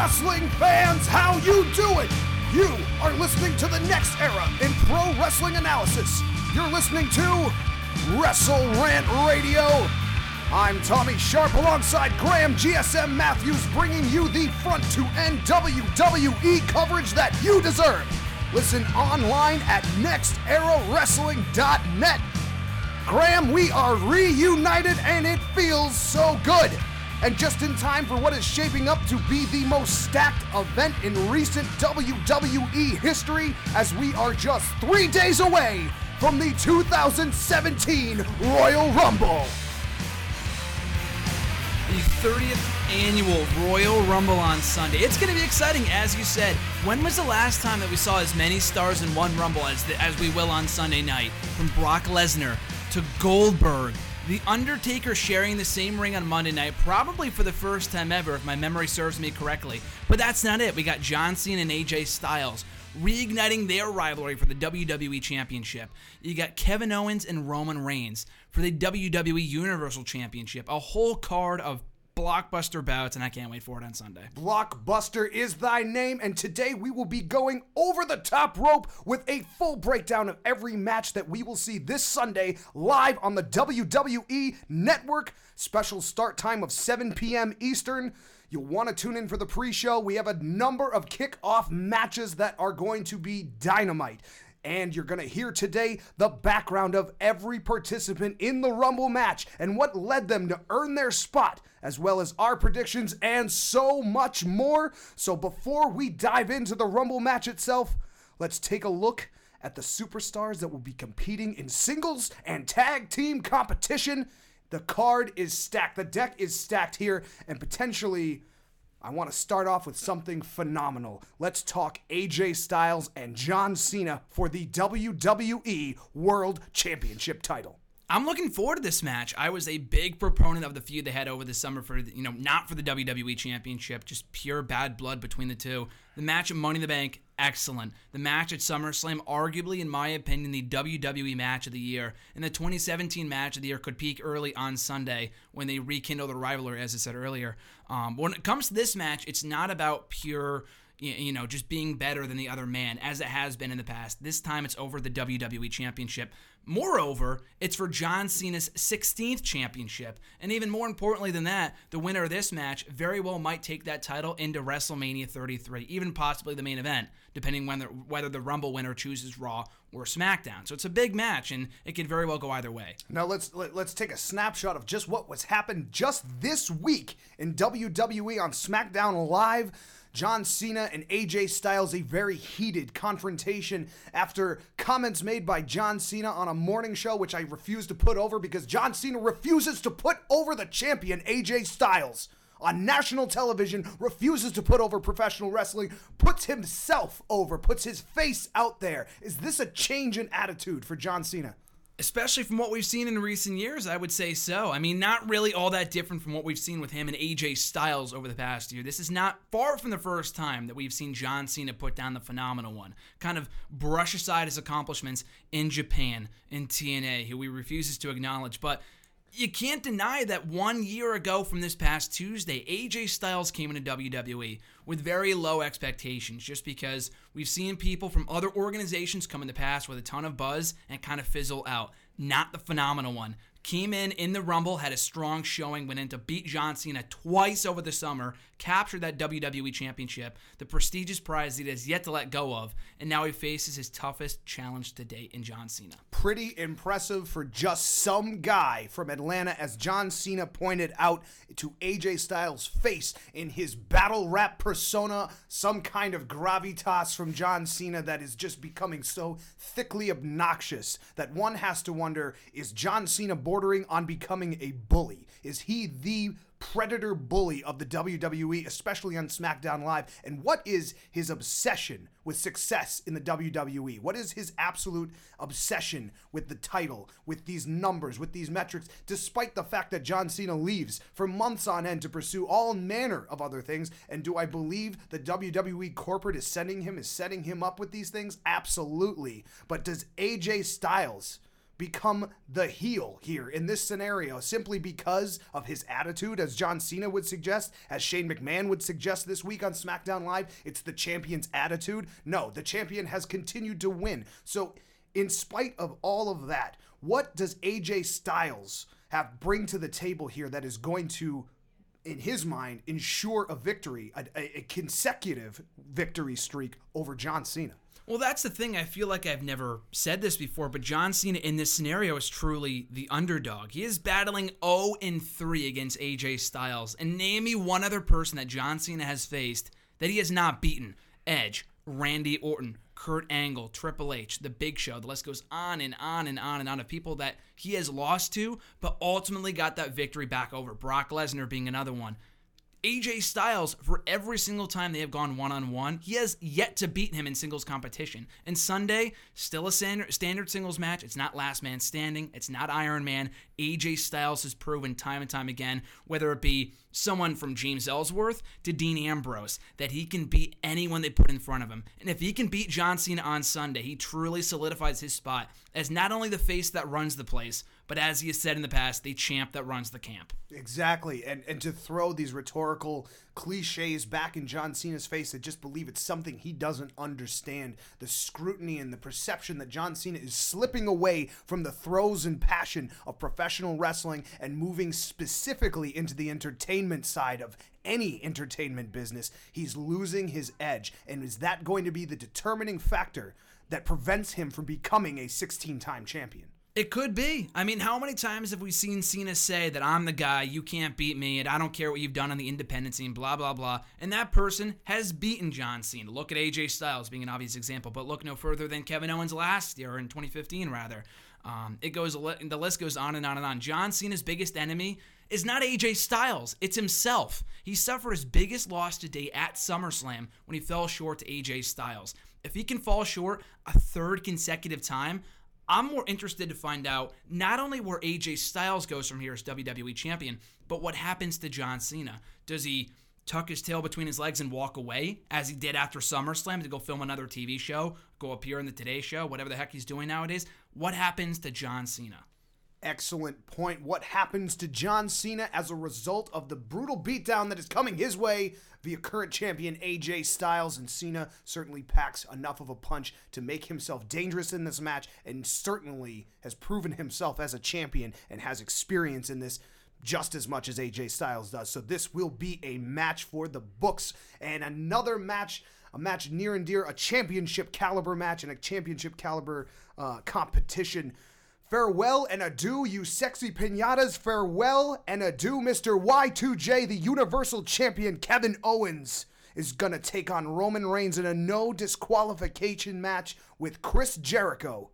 wrestling fans, how you do it. You are listening to the next era in pro wrestling analysis. You're listening to Wrestle Rant Radio. I'm Tommy Sharp alongside Graham GSM Matthews, bringing you the front to end WWE coverage that you deserve. Listen online at nexterawrestling.net. Graham, we are reunited and it feels so good. And just in time for what is shaping up to be the most stacked event in recent WWE history, as we are just three days away from the 2017 Royal Rumble. the 30th annual Royal Rumble on Sunday. It's going to be exciting, as you said. When was the last time that we saw as many stars in one Rumble as, the, as we will on Sunday night? From Brock Lesnar to Goldberg. The Undertaker sharing the same ring on Monday night, probably for the first time ever, if my memory serves me correctly. But that's not it. We got John Cena and AJ Styles reigniting their rivalry for the WWE Championship. You got Kevin Owens and Roman Reigns for the WWE Universal Championship. A whole card of blockbuster bouts, and I can't wait for it on Sunday. Blockbuster is thy name, and today we will be going over the top rope with a full breakdown of every match that we will see this Sunday live on the WWE Network. Special start time of 7 p.m. Eastern. You'll want to tune in for the pre show. We have a number of kickoff matches that are going to be dynamite. And you're going to hear today the background of every participant in the Rumble match and what led them to earn their spot, as well as our predictions and so much more. So before we dive into the Rumble match itself, let's take a look at the superstars that will be competing in singles and tag team competition. The card is stacked, the deck is stacked here, and potentially. I want to start off with something phenomenal. Let's talk AJ Styles and John Cena for the WWE World Championship title. I'm looking forward to this match. I was a big proponent of the feud they had over the summer for, you know, not for the WWE Championship, just pure bad blood between the two. The match at Money in the Bank, excellent. The match at SummerSlam, arguably, in my opinion, the WWE match of the year. And the 2017 match of the year could peak early on Sunday when they rekindle the rivalry, as I said earlier. Um, when it comes to this match, it's not about pure you know, just being better than the other man, as it has been in the past. This time it's over the WWE Championship. Moreover, it's for John Cena's 16th championship. And even more importantly than that, the winner of this match very well might take that title into WrestleMania 33, even possibly the main event, depending whether, whether the Rumble winner chooses Raw or SmackDown. So it's a big match, and it could very well go either way. Now let's let, us let us take a snapshot of just what was happened just this week in WWE on SmackDown Live. John Cena and AJ Styles a very heated confrontation after comments made by John Cena on a morning show, which I refuse to put over because John Cena refuses to put over the champion AJ Styles on national television, refuses to put over professional wrestling, puts himself over, puts his face out there. Is this a change in attitude for John Cena? Especially from what we've seen in recent years, I would say so. I mean, not really all that different from what we've seen with him and AJ Styles over the past year. This is not far from the first time that we've seen John Cena put down the phenomenal one, kind of brush aside his accomplishments in Japan, in TNA, who he refuses to acknowledge. But you can't deny that one year ago from this past Tuesday, AJ Styles came into WWE with very low expectations just because we've seen people from other organizations come in the past with a ton of buzz and kind of fizzle out. Not the phenomenal one. Came in in the Rumble, had a strong showing, went in to beat John Cena twice over the summer, captured that WWE Championship, the prestigious prize he has yet to let go of, and now he faces his toughest challenge to date in John Cena. Pretty impressive for just some guy from Atlanta, as John Cena pointed out to AJ Styles' face in his battle rap persona, some kind of gravitas from John Cena that is just becoming so thickly obnoxious that one has to wonder is John Cena bordering on becoming a bully? Is he the predator bully of the WWE, especially on SmackDown Live? And what is his obsession with success in the WWE? What is his absolute obsession with the title, with these numbers, with these metrics, despite the fact that John Cena leaves for months on end to pursue all manner of other things? And do I believe the WWE corporate is sending him, is setting him up with these things? Absolutely. But does AJ Styles become the heel here in this scenario simply because of his attitude, as John Cena would suggest, as Shane McMahon would suggest this week on SmackDown Live? It's the champion's attitude. No, the champion has continued to win. So, in spite of all of that, what does AJ Styles have bring to the table here that is going to in his mind, ensure a victory, a, a, consecutive victory streak over John Cena. Well, that's the thing. I feel like I've never said this before, but John Cena in this scenario is truly the underdog. He is battling 0 and 3 against AJ Styles. And name me one other person that John Cena has faced that he has not beaten. Edge, Randy Orton, Kurt Angle, Triple H, The Big Show. The list goes on and on and on and on of people that he has lost to, but ultimately got that victory back over. Brock Lesnar being another one. AJ Styles, for every single time they have gone one on one, he has yet to beat him in singles competition. And Sunday, still a standard singles match. It's not last man standing, it's not Iron Man. AJ Styles has proven time and time again, whether it be someone from James Ellsworth to Dean Ambrose, that he can beat anyone they put in front of him. And if he can beat John Cena on Sunday, he truly solidifies his spot as not only the face that runs the place, but as he has said in the past, the champ that runs the camp. Exactly. And and to throw these rhetorical cliches back in John Cena's face that just believe it's something he doesn't understand. The scrutiny and the perception that John Cena is slipping away from the throes and passion of professional wrestling and moving specifically into the entertainment side of any entertainment business. He's losing his edge. And is that going to be the determining factor that prevents him from becoming a 16 time champion? It could be. I mean, how many times have we seen Cena say that I'm the guy, you can't beat me, and I don't care what you've done on the independent scene, blah, blah, blah. And that person has beaten John Cena. Look at AJ Styles being an obvious example, but look no further than Kevin Owens last year, or in 2015, rather. Um, it goes, the list goes on and on and on. John Cena's biggest enemy is not AJ Styles, it's himself. He suffered his biggest loss today at SummerSlam when he fell short to AJ Styles. If he can fall short a third consecutive time, I'm more interested to find out not only where AJ Styles goes from here as WWE champion, but what happens to John Cena. Does he tuck his tail between his legs and walk away, as he did after SummerSlam to go film another TV show, go appear in the Today Show, whatever the heck he's doing nowadays? What happens to John Cena? Excellent point. What happens to John Cena as a result of the brutal beatdown that is coming his way via current champion AJ Styles? And Cena certainly packs enough of a punch to make himself dangerous in this match and certainly has proven himself as a champion and has experience in this just as much as AJ Styles does. So this will be a match for the books and another match, a match near and dear, a championship caliber match and a championship caliber uh, competition Farewell and adieu, you sexy pinatas. Farewell and adieu, Mr. Y2J, the Universal Champion Kevin Owens is going to take on Roman Reigns in a no disqualification match with Chris Jericho.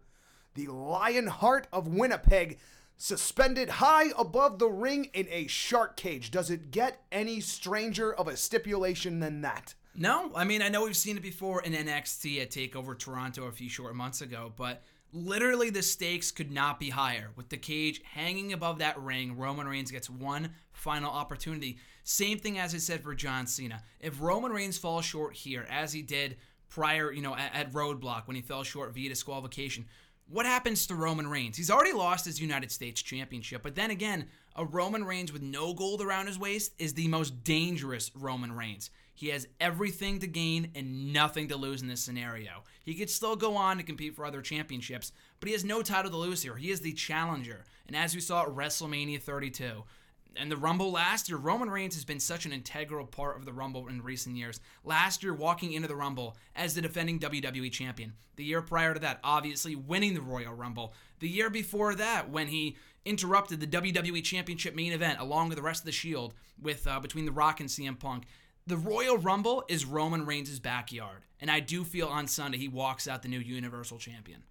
The Lionheart of Winnipeg suspended high above the ring in a shark cage. Does it get any stranger of a stipulation than that? No, I mean, I know we've seen it before in NXT at TakeOver Toronto a few short months ago, but Literally, the stakes could not be higher. With the cage hanging above that ring, Roman Reigns gets one final opportunity. Same thing as I said for John Cena. If Roman Reigns falls short here, as he did prior, you know, at, at Roadblock when he fell short via disqualification, what happens to Roman Reigns? He's already lost his United States Championship, but then again, a Roman Reigns with no gold around his waist is the most dangerous Roman Reigns. He has everything to gain and nothing to lose in this scenario. He could still go on to compete for other championships, but he has no title to lose here. He is the challenger. And as we saw at WrestleMania 32, and the Rumble last year, Roman Reigns has been such an integral part of the Rumble in recent years. Last year, walking into the Rumble as the defending WWE champion. The year prior to that, obviously winning the Royal Rumble. The year before that, when he interrupted the WWE Championship main event along with the rest of the Shield with uh, between The Rock and CM Punk the Royal Rumble is Roman Reigns' backyard, and I do feel on Sunday he walks out the new Universal Champion.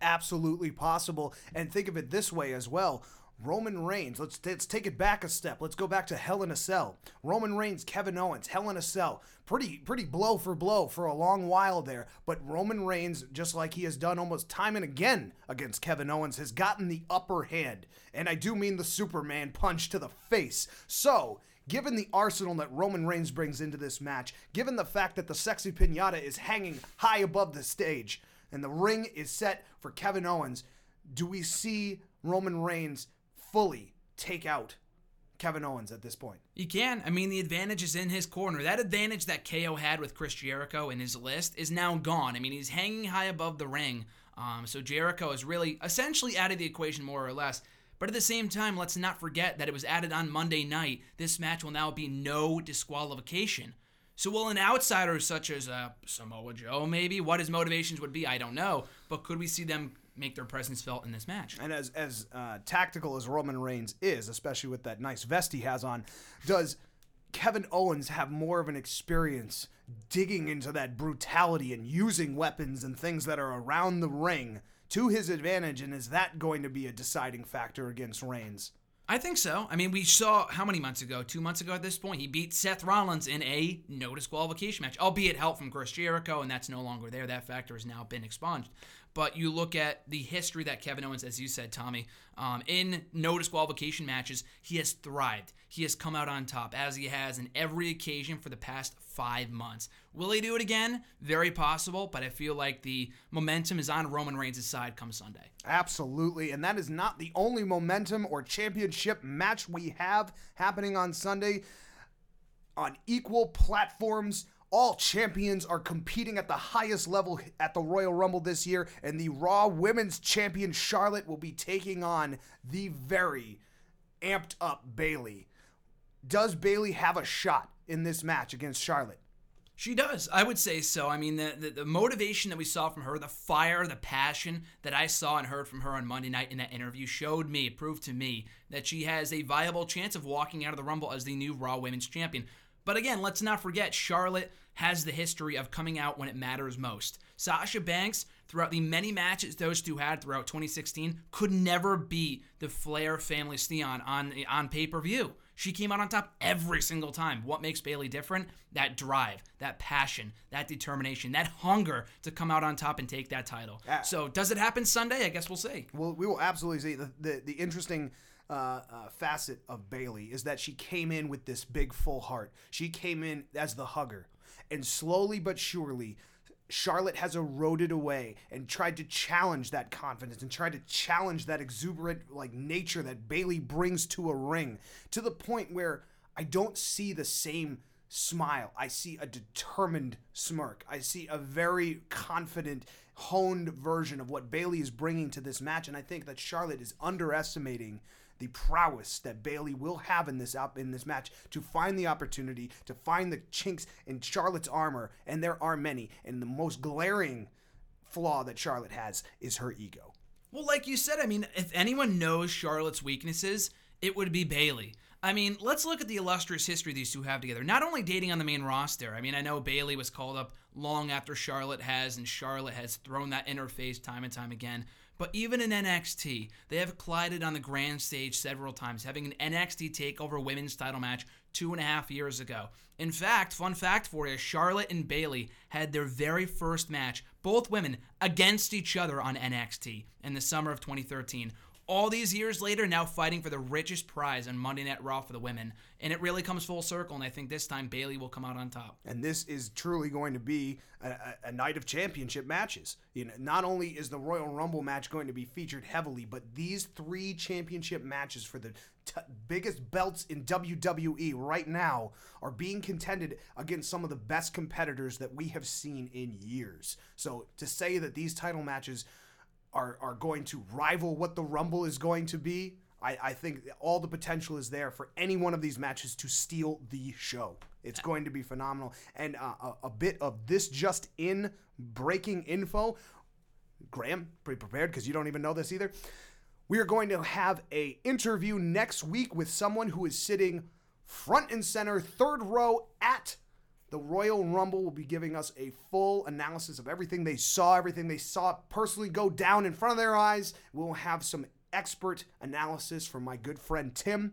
Absolutely possible, and think of it this way as well. Roman Reigns, let's, let's take it back a step. Let's go back to Hell in a Cell. Roman Reigns, Kevin Owens, Hell in a Cell. Pretty pretty blow for blow for a long while there, but Roman Reigns, just like he has done almost time and again against Kevin Owens, has gotten the upper hand. And I do mean the Superman punch to the face. So, given the arsenal that Roman Reigns brings into this match, given the fact that the sexy pinata is hanging high above the stage and the ring is set for Kevin Owens, do we see Roman Reigns fully take out Kevin Owens at this point? You can. I mean, the advantage is in his corner. That advantage that KO had with Chris Jericho in his list is now gone. I mean, he's hanging high above the ring. Um, so Jericho is really essentially out of the equation more or less. But at the same time, let's not forget that it was added on Monday night. This match will now be no disqualification. So will an outsider such as uh, Samoa Joe maybe what his motivations would be, I don't know. But could we see them make their presence felt in this match? And as as uh, tactical as Roman Reigns is, especially with that nice vest he has on, does Kevin Owens have more of an experience digging into that brutality and using weapons and things that are around the ring to his advantage? And is that going to be a deciding factor against Reigns? I think so. I mean, we saw how many months ago? Two months ago at this point, he beat Seth Rollins in a no disqualification match, albeit help from Chris Jericho, and that's no longer there. That factor has now been expunged. But you look at the history that Kevin Owens, as you said, Tommy, um, in no disqualification matches, he has thrived. He has come out on top, as he has in every occasion for the past five months. Will he do it again? Very possible, but I feel like the momentum is on Roman Reigns' side come Sunday. Absolutely. And that is not the only momentum or championship match we have happening on Sunday. On equal platforms, all champions are competing at the highest level at the Royal Rumble this year, and the Raw Women's Champion Charlotte will be taking on the very amped up Bayley. Does Bayley have a shot in this match against Charlotte? She does. I would say so. I mean, the, the, the, motivation that we saw from her, the fire, the passion that I saw and heard from her on Monday night in that interview showed me, proved to me, that she has a viable chance of walking out of the Rumble as the new Raw Women's Champion. But again, let's not forget, Charlotte has the history of coming out when it matters most. Sasha Banks, throughout the many matches those two had throughout 2016, could never beat the Flair family Theon on, on pay per view. She came out on top every single time. What makes Bayley different? That drive, that passion, that determination, that hunger to come out on top and take that title. Yeah. So, does it happen Sunday? I guess we'll see. Well, we will absolutely see. The, the, the interesting uh, uh, facet of Bayley is that she came in with this big full heart. She came in as the hugger, and slowly but surely, Charlotte has eroded away and tried to challenge that confidence and tried to challenge that exuberant like nature that Bayley brings to a ring to the point where I don't see the same smile. I see a determined smirk. I see a very confident, honed version of what Bayley is bringing to this match and I think that Charlotte is underestimating the prowess that Bayley will have in this up in this match to find the opportunity to find the chinks in Charlotte's armor, and there are many. And the most glaring flaw that Charlotte has is her ego. Well, like you said, I mean, if anyone knows Charlotte's weaknesses, it would be Bayley. I mean, let's look at the illustrious history these two have together. Not only dating on the main roster. I mean, I know Bayley was called up long after Charlotte has, and Charlotte has thrown that interface time and time again. But even in NXT, they have collided on the grand stage several times, having an NXT TakeOver Women's title match two and a half years ago. In fact, fun fact for you Charlotte and Bayley had their very first match, both women, against each other on NXT in the summer of 2013 all these years later, now fighting for the richest prize on Monday Night Raw for the women. And it really comes full circle, and I think this time Bayley will come out on top. And this is truly going to be a, a, a night of championship matches. You know, not only is the Royal Rumble match going to be featured heavily, but these three championship matches for the t- biggest belts in WWE right now are being contended against some of the best competitors that we have seen in years. So to say that these title matches are are going to rival what the Rumble is going to be. I, I think all the potential is there for any one of these matches to steal the show. It's going to be phenomenal. And uh, a, a bit of this just in breaking info. Graham, pretty prepared because you don't even know this either. We are going to have a interview next week with someone who is sitting front and center, third row at the Royal Rumble will be giving us a full analysis of everything they saw, everything they saw personally go down in front of their eyes. We'll have some expert analysis from my good friend Tim,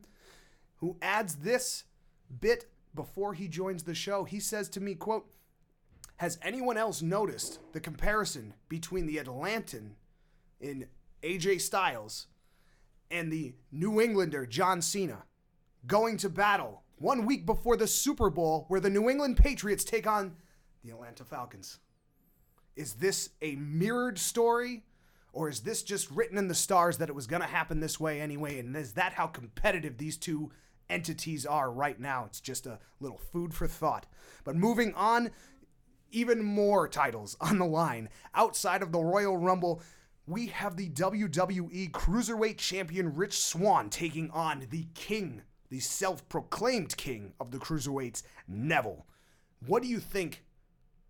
who adds this bit before he joins the show. He says to me, quote, has anyone else noticed the comparison between the Atlantan in AJ Styles and the New Englander John Cena going to battle one week before the Super Bowl where the New England Patriots take on the Atlanta Falcons. Is this a mirrored story Or is this just written in the stars that it was going to happen this way anyway? And is that how competitive these two entities are right now? It's just a little food for thought. But moving on, even more titles on the line. Outside of the Royal Rumble, we have the WWE Cruiserweight Champion Rich Swann taking on the king, the self proclaimed king of the Cruiserweights, Neville. What do you think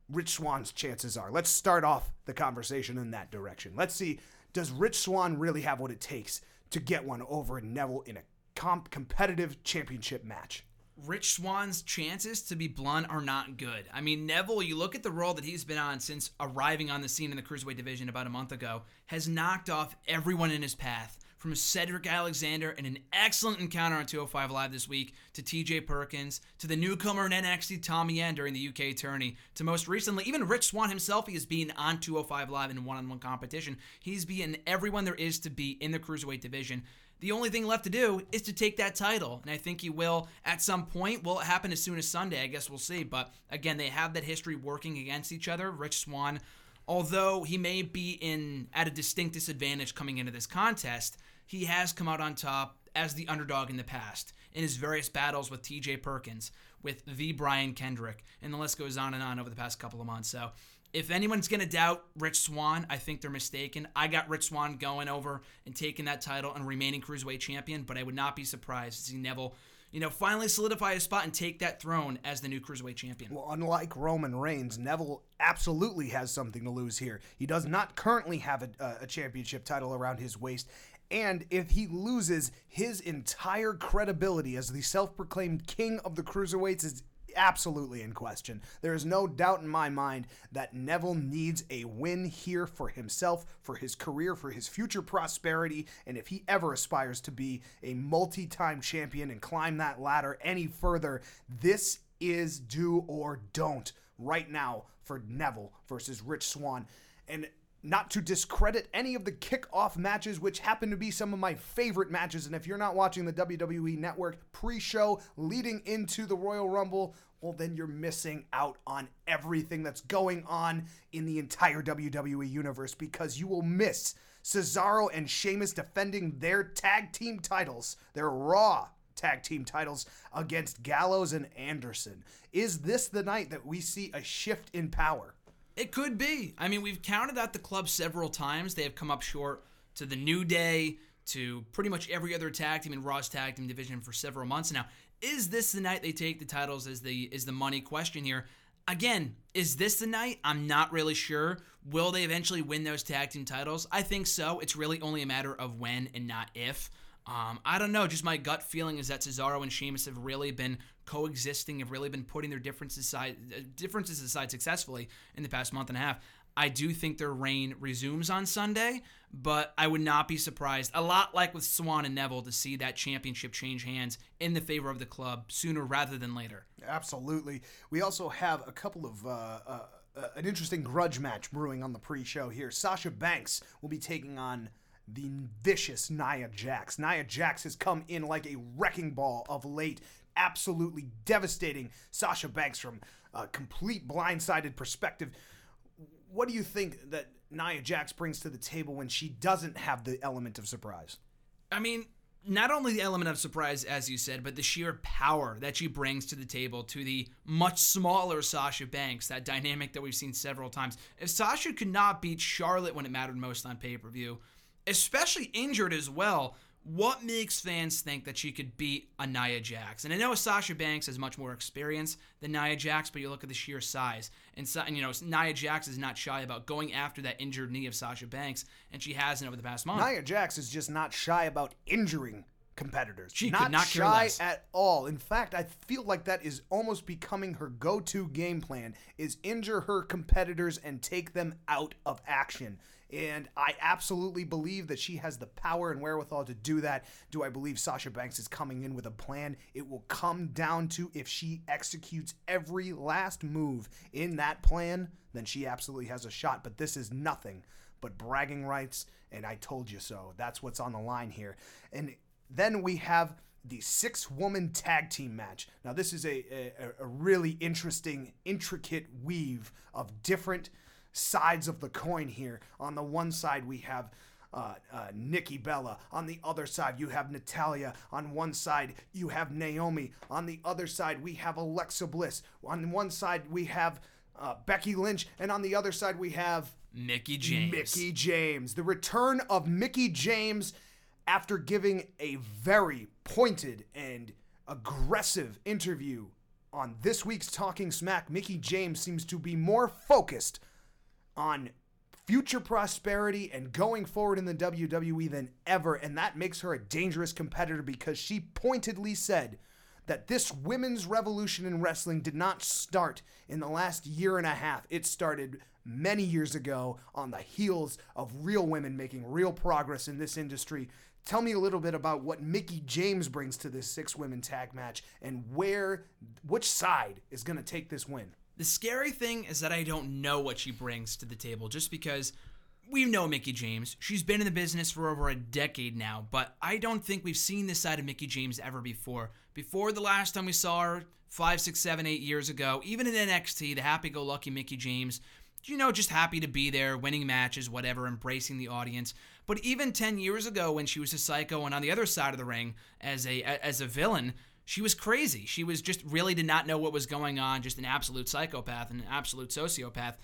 Rich Swann's chances are? Let's start off the conversation in that direction. Let's see, does Rich Swann really have what it takes to get one over Neville in a comp- competitive championship match? Rich Swann's chances, to be blunt, are not good. I mean, Neville, you look at the roll that he's been on since arriving on the scene in the Cruiserweight division about a month ago, has knocked off everyone in his path. From Cedric Alexander in an excellent encounter on 205 Live this week, to TJ Perkins, to the newcomer in NXT Tommy End during the UK tourney, to most recently, even Rich Swann himself, he is being on 205 Live in one on one competition. He's being everyone there is to be in the Cruiserweight division. The only thing left to do is to take that title, and I think he will at some point. Will it happen as soon as Sunday? I guess we'll see. But again, they have that history working against each other. Rich Swann, although he may be in at a distinct disadvantage coming into this contest, he has come out on top as the underdog in the past in his various battles with TJ Perkins, with the Brian Kendrick, and the list goes on and on over the past couple of months. So if anyone's going to doubt Rich Swann, I think they're mistaken. I got Rich Swann going over and taking that title and remaining cruiserweight champion, but I would not be surprised to see Neville, you know, finally solidify his spot and take that throne as the new cruiserweight champion. Well, unlike Roman Reigns, Neville absolutely has something to lose here. He does not currently have a, a championship title around his waist. And if he loses, his entire credibility as the self proclaimed king of the cruiserweights is absolutely in question. There is no doubt in my mind that Neville needs a win here for himself, for his career, for his future prosperity, and if he ever aspires to be a multi time champion and climb that ladder any further, this is do or don't right now for Neville versus Rich Swann. And not to discredit any of the kickoff matches, which happen to be some of my favorite matches. And if you're not watching the WWE Network pre show leading into the Royal Rumble, well, then you're missing out on everything that's going on in the entire WWE universe because you will miss Cesaro and Sheamus defending their tag team titles, their Raw tag team titles against Gallows and Anderson. Is this the night that we see a shift in power? It could be. I mean, we've counted out the club several times. They have come up short to the New Day, to pretty much every other tag team in Raw's tag team division for several months now. Is this the night they take the titles? Is the is the money question here? Again, is this the night? I'm not really sure. Will they eventually win those tag team titles? I think so. It's really only a matter of when and not if. Um, I don't know. Just my gut feeling is that Cesaro and Sheamus have really been coexisting, have really been putting their differences aside, differences aside successfully in the past month and a half. I do think their reign resumes on Sunday, but I would not be surprised, a lot like with Swann and Neville, to see that championship change hands in the favor of the club sooner rather than later. Absolutely. We also have a couple of. Uh, uh, uh, an interesting grudge match brewing on the pre-show here. Sasha Banks will be taking on the vicious Nia Jax. Nia Jax has come in like a wrecking ball of late, absolutely devastating Sasha Banks from a complete blindsided perspective. What do you think that Nia Jax brings to the table when she doesn't have the element of surprise? I mean, not only the element of surprise, as you said, but the sheer power that she brings to the table to the much smaller Sasha Banks, that dynamic that we've seen several times. If Sasha could not beat Charlotte when it mattered most on pay per view, especially injured as well, what makes fans think that she could beat a Nia Jax? And I know Sasha Banks has much more experience than Nia Jax, but you look at the sheer size. And, and, you know, Nia Jax is not shy about going after that injured knee of Sasha Banks, and she hasn't over the past month. Nia Jax is just not shy about injuring competitors. She not, not shy at all. In fact, I feel like that is almost becoming her go-to game plan is injure her competitors and take them out of action. And I absolutely believe that she has the power and wherewithal to do that. Do I believe Sasha Banks is coming in with a plan? It will come down to if she executes every last move in that plan, then she absolutely has a shot. But this is nothing but bragging rights, and I told you so. That's what's on the line here. And then we have the six woman tag team match. Now, this is a, a, a really interesting, intricate weave of different sides of the coin here. On the one side, we have uh, uh, Nikki Bella. On the other side, you have Natalya. On one side, you have Naomi. On the other side, we have Alexa Bliss. On one side, we have uh, Becky Lynch. And on the other side, we have Mickie James. Mickie James. The return of Mickie James after giving a very pointed and aggressive interview on this week's Talking Smack. Mickie James seems to be more focused on future prosperity and going forward in the WWE than ever. And that makes her a dangerous competitor because she pointedly said that this women's revolution in wrestling did not start in the last year and a half. It started many years ago on the heels of real women making real progress in this industry. Tell me a little bit about what Mickie James brings to this six women tag match and where, which side is going to take this win. The scary thing is that I don't know what she brings to the table just because we know Mickie James. She's been in the business for over a decade now, but I don't think we've seen this side of Mickie James ever before. Before the last time we saw her, five, six, seven, eight years ago, even in NXT, the happy go lucky Mickie James, you know, just happy to be there, winning matches, whatever, embracing the audience. But even 10 years ago when she was a psycho and on the other side of the ring as a as a villain, she was crazy. She was just really did not know what was going on, just an absolute psychopath and an absolute sociopath.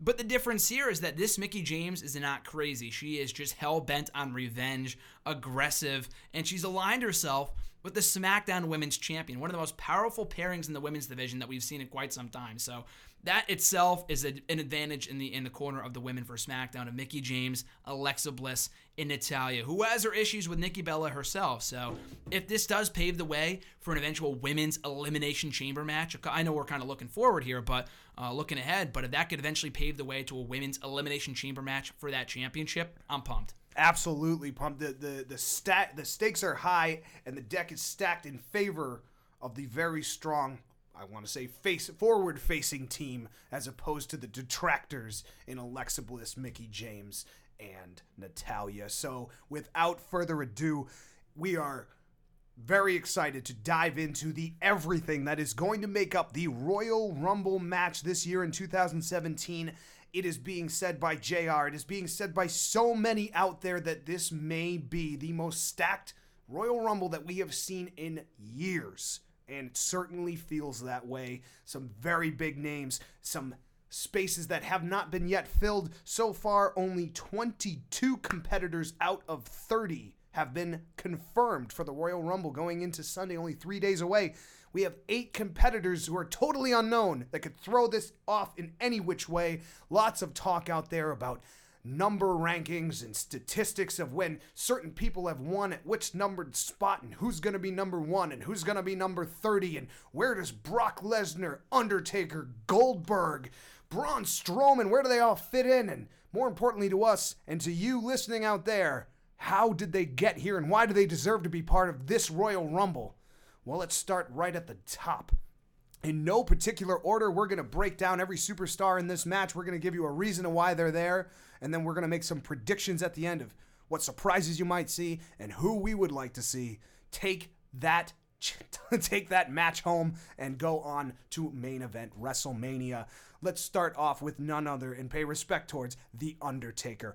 But the difference here is that this Mickie James is not crazy. She is just hell bent on revenge, aggressive, and she's aligned herself with the SmackDown Women's Champion, one of the most powerful pairings in the women's division that we've seen in quite some time. So that itself is an advantage in the in the corner of the women for SmackDown of Mickie James, Alexa Bliss, and Natalya, who has her issues with Nikki Bella herself. So if this does pave the way for an eventual women's elimination chamber match, I know we're kind of looking forward here, but uh, looking ahead. But if that could eventually pave the way to a women's elimination chamber match for that championship, I'm pumped. Absolutely pumped. The the the stat the stakes are high and the deck is stacked in favor of the very strong I want to say face forward facing team as opposed to the detractors in Alexa Bliss, Mickie James, and Natalya. So without further ado, we are very excited to dive into the everything that is going to make up the Royal Rumble match this year in 2017. It is being said by JR, it is being said by so many out there that this may be the most stacked Royal Rumble that we have seen in years and it certainly feels that way. Some very big names, some spaces that have not been yet filled. So far, only 22 competitors out of 30 have been confirmed for the Royal Rumble going into Sunday, only three days away. We have eight competitors who are totally unknown that could throw this off in any which way. Lots of talk out there about number rankings and statistics of when certain people have won at which numbered spot and who's going to be number one and who's going to be number 30 and where does Brock Lesnar, Undertaker, Goldberg, Braun Strowman, where do they all fit in? And more importantly to us and to you listening out there, how did they get here and why do they deserve to be part of this Royal Rumble? Well, let's start right at the top. In no particular order, we're going to break down every superstar in this match. We're going to give you a reason why they're there, and then we're going to make some predictions at the end of what surprises you might see and who we would like to see take that take that match home and go on to main event WrestleMania. Let's start off with none other and pay respect towards The Undertaker.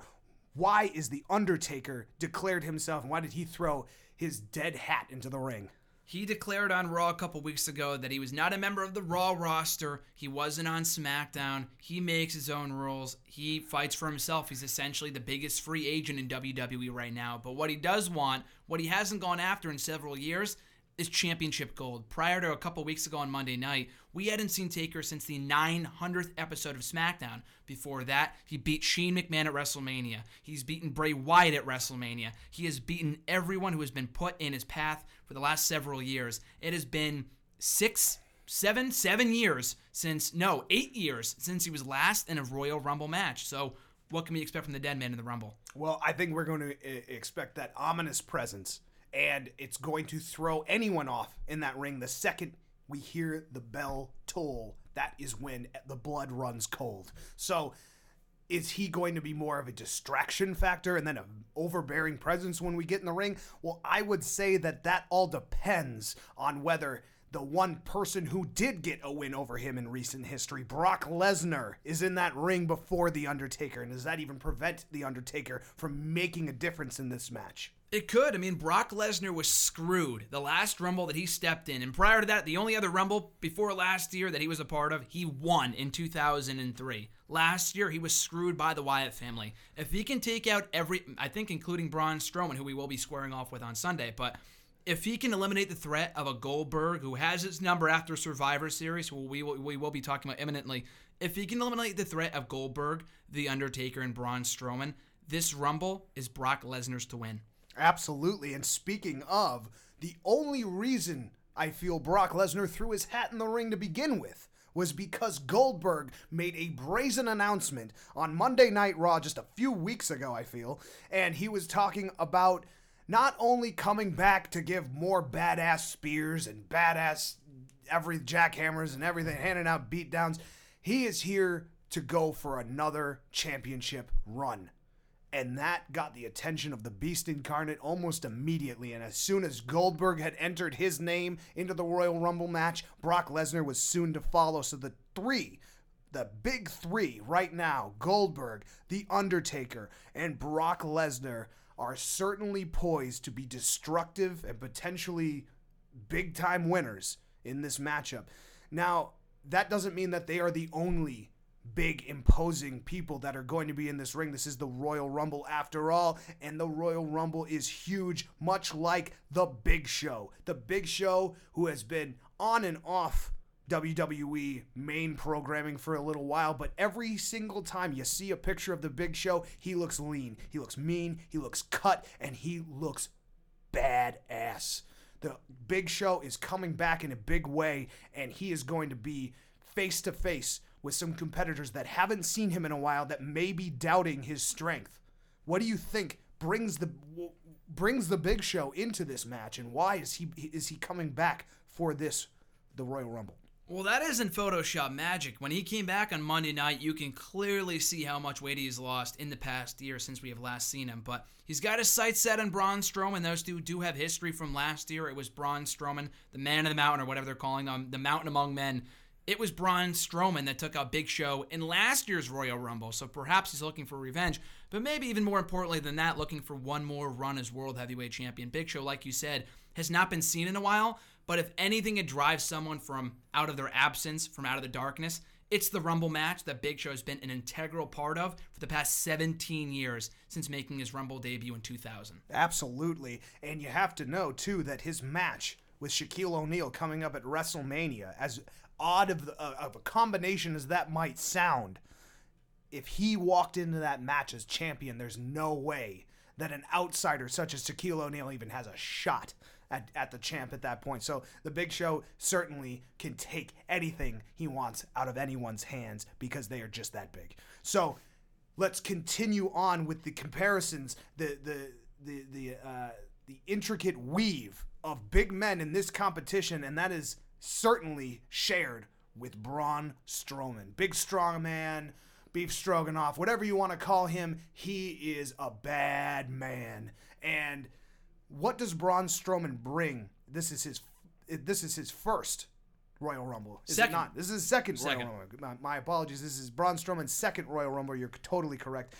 Why is The Undertaker declared himself and why did he throw his dead hat into the ring? He declared on Raw a couple weeks ago that he was not a member of the Raw roster. He wasn't on SmackDown. He makes his own rules. He fights for himself. He's essentially the biggest free agent in WWE right now. But what he does want, what he hasn't gone after in several years, is championship gold. Prior to a couple weeks ago on Monday night, we hadn't seen Taker since the 900th episode of SmackDown. Before that, he beat Shane McMahon at WrestleMania. He's beaten Bray Wyatt at WrestleMania. He has beaten everyone who has been put in his path for the last several years. It has been six, seven, seven years since, no, eight years since he was last in a Royal Rumble match. So, what can we expect from the Dead Man in the Rumble? Well, I think we're going to uh, expect that ominous presence and it's going to throw anyone off in that ring the second we hear the bell toll. That is when the blood runs cold. So, is he going to be more of a distraction factor and then an overbearing presence when we get in the ring? Well, I would say that that all depends on whether the one person who did get a win over him in recent history, Brock Lesnar, is in that ring before The Undertaker. And does that even prevent The Undertaker from making a difference in this match? It could. I mean, Brock Lesnar was screwed the last Rumble that he stepped in. And prior to that, the only other Rumble before last year that he was a part of, he won in 2003. Last year, he was screwed by the Wyatt family. If he can take out every, I think including Braun Strowman, who we will be squaring off with on Sunday, but if he can eliminate the threat of a Goldberg who has his number after Survivor Series, who we will, we will be talking about imminently, if he can eliminate the threat of Goldberg, The Undertaker, and Braun Strowman, this Rumble is Brock Lesnar's to win. Absolutely. And speaking of, the only reason I feel Brock Lesnar threw his hat in the ring to begin with was because Goldberg made a brazen announcement on Monday Night Raw just a few weeks ago, I feel, and he was talking about not only coming back to give more badass spears and badass every jackhammers and everything, handing out beatdowns, he is here to go for another championship run. And that got the attention of the Beast Incarnate almost immediately. And as soon as Goldberg had entered his name into the Royal Rumble match, Brock Lesnar was soon to follow. So the three, the big three right now Goldberg, The Undertaker, and Brock Lesnar are certainly poised to be destructive and potentially big time winners in this matchup. Now, that doesn't mean that they are the only big, imposing people that are going to be in this ring. This is the Royal Rumble after all, and the Royal Rumble is huge, much like the Big Show. The Big Show, who has been on and off WWE main programming for a little while, but every single time you see a picture of the Big Show, he looks lean, he looks mean, he looks cut, and he looks badass. The Big Show is coming back in a big way, and he is going to be face to face with some competitors that haven't seen him in a while that may be doubting his strength. What do you think brings the brings the Big Show into this match, and why is he is he coming back for this the Royal Rumble? Well, that isn't Photoshop magic. When he came back on Monday night, you can clearly see how much weight he's lost in the past year since we have last seen him. But he's got his sights set on Braun Strowman. Those two do have history from last year. It was Braun Strowman, the man of the mountain, or whatever they're calling them, the mountain among men. It was Braun Strowman that took out Big Show in last year's Royal Rumble, so perhaps he's looking for revenge. But maybe even more importantly than that, looking for one more run as World Heavyweight Champion. Big Show, like you said, has not been seen in a while, but if anything, it drives someone from out of their absence, from out of the darkness. It's the Rumble match that Big Show has been an integral part of for the past 17 years since making his Rumble debut in 2000. Absolutely. And you have to know, too, that his match with Shaquille O'Neal coming up at WrestleMania, as odd of, the, uh, of a combination as that might sound, if he walked into that match as champion, there's no way that an outsider such as Shaquille O'Neal even has a shot at, at the champ at that point. So the Big Show certainly can take anything he wants out of anyone's hands because they are just that big. So let's continue on with the comparisons, the the the the uh, the intricate weave of big men in this competition, and that is certainly shared with Braun Strowman, big strong man. Beef Stroganoff, whatever you want to call him, he is a bad man. And what does Braun Strowman bring? This is his. This is his first Royal Rumble. Is second. it not? This is his second, Second. Royal Rumble. My, my apologies. This is Braun Strowman's second Royal Rumble. You're totally correct.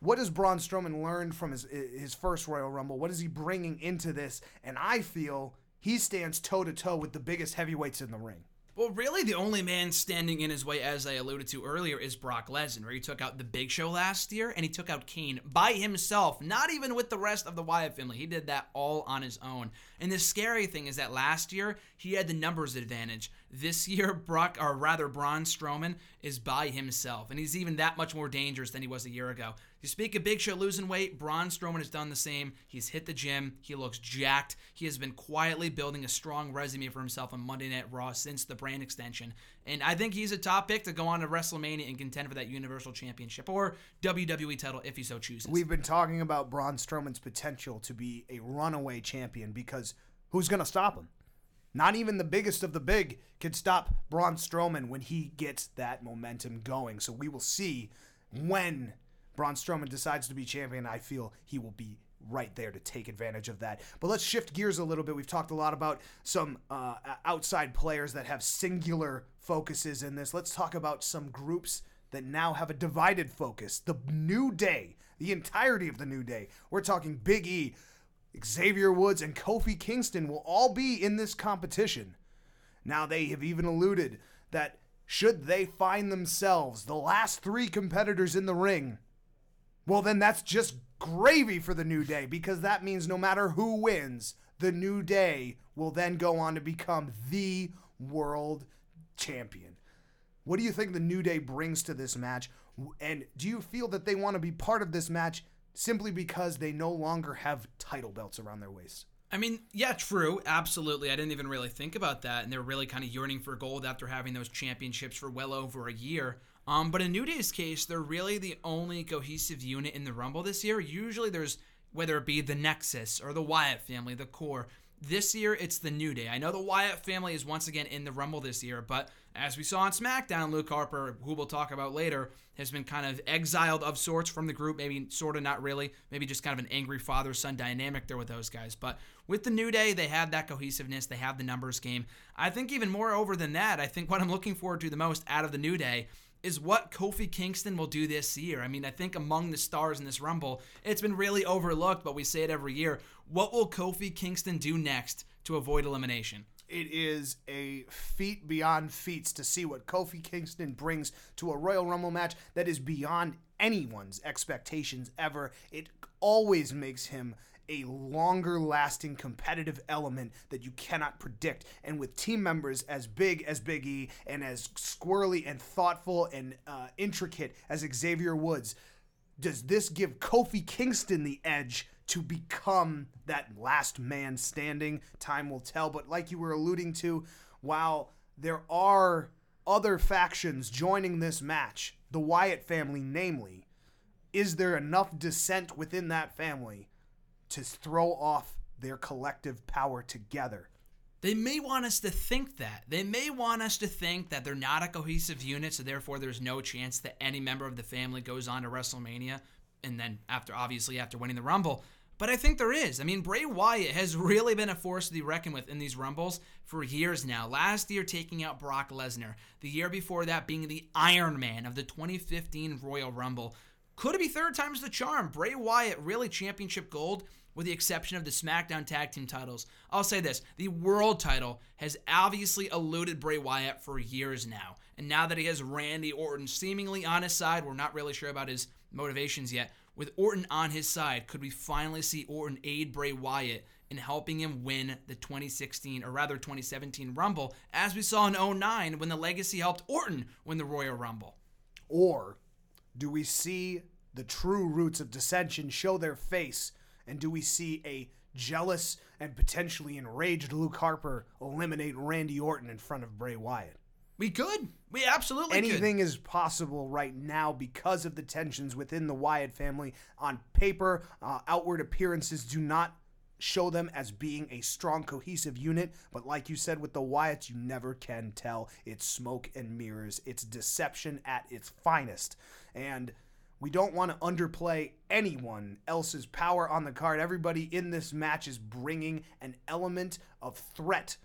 What does Braun Strowman learn from his his first Royal Rumble? What is he bringing into this? And I feel he stands toe to toe with the biggest heavyweights in the ring. Well, really, the only man standing in his way, as I alluded to earlier, is Brock Lesnar. He took out the Big Show last year, and he took out Kane by himself, not even with the rest of the Wyatt family. He did that all on his own. And the scary thing is that last year he had the numbers advantage. This year, Brock, or rather, Braun Strowman is by himself, and he's even that much more dangerous than he was a year ago. You speak of Big Show losing weight, Braun Strowman has done the same. He's hit the gym. He looks jacked. He has been quietly building a strong resume for himself on Monday Night Raw since the brand extension. And I think he's a top pick to go on to WrestleMania and contend for that Universal Championship or WWE title if he so chooses. We've been talking about Braun Strowman's potential to be a runaway champion because who's going to stop him? Not even the biggest of the big can stop Braun Strowman when he gets that momentum going. So we will see when Braun Strowman decides to be champion. I feel he will be right there to take advantage of that. But let's shift gears a little bit. We've talked a lot about some uh, outside players that have singular focuses in this. Let's talk about some groups that now have a divided focus. The New Day, the entirety of the New Day. We're talking Big E, Xavier Woods, and Kofi Kingston will all be in this competition. Now, they have even alluded that should they find themselves the last three competitors in the ring, well, then that's just gravy for the New Day because that means no matter who wins, the New Day will then go on to become the world champion. What do you think the New Day brings to this match? And do you feel that they want to be part of this match simply because they no longer have title belts around their waist? I mean, yeah, true. Absolutely. I didn't even really think about that. And they're really kind of yearning for gold after having those championships for well over a year. Um, but in New Day's case, they're really the only cohesive unit in the Rumble this year. Usually there's, whether it be the Nexus or the Wyatt family, the core. This year, it's the New Day. I know the Wyatt family is once again in the Rumble this year, but as we saw on SmackDown, Luke Harper, who we'll talk about later, has been kind of exiled of sorts from the group. Maybe sort of not really. Maybe just kind of an angry father son dynamic there with those guys. But with the New Day, they have that cohesiveness. They have the numbers game. I think even more over than that, I think what I'm looking forward to the most out of the New Day is what Kofi Kingston will do this year. I mean, I think among the stars in this Rumble, it's been really overlooked, but we say it every year. What will Kofi Kingston do next to avoid elimination? it is a feat beyond feats to see what Kofi Kingston brings to a Royal Rumble match that is beyond anyone's expectations ever. It always makes him a longer lasting competitive element that you cannot predict. And with team members as big as Big E and as squirrely and thoughtful and uh, intricate as Xavier Woods, does this give Kofi Kingston the edge to become that last man standing. Time will tell. But like you were alluding to, while there are other factions joining this match, the Wyatt family, namely, is there enough dissent within that family to throw off their collective power together? They may want us to think that. They may want us to think that they're not a cohesive unit, so therefore there's no chance that any member of the family goes on to WrestleMania and then after obviously after winning the Rumble. But I think there is. I mean, Bray Wyatt has really been a force to be reckoned with in these Rumbles for years now. Last year, taking out Brock Lesnar. The year before that, being the Iron Man of the 2015 Royal Rumble. Could it be third time's the charm? Bray Wyatt really championship gold, with the exception of the SmackDown Tag Team titles. I'll say this the world title has obviously eluded Bray Wyatt for years now. And now that he has Randy Orton seemingly on his side, we're not really sure about his motivations yet. With Orton on his side, could we finally see Orton aid Bray Wyatt in helping him win the 2016 or rather 2017 Rumble, as we saw in 09 when the Legacy helped Orton win the Royal Rumble? Or do we see the true roots of dissension show their face, and do we see a jealous and potentially enraged Luke Harper eliminate Randy Orton in front of Bray Wyatt? We could. We absolutely Anything could. is possible right now because of the tensions within the Wyatt family. On paper, uh, outward appearances do not show them as being a strong, cohesive unit. But like you said with the Wyatts, you never can tell. It's smoke and mirrors, it's deception at its finest. And we don't want to underplay anyone else's power on the card. Everybody in this match is bringing an element of threat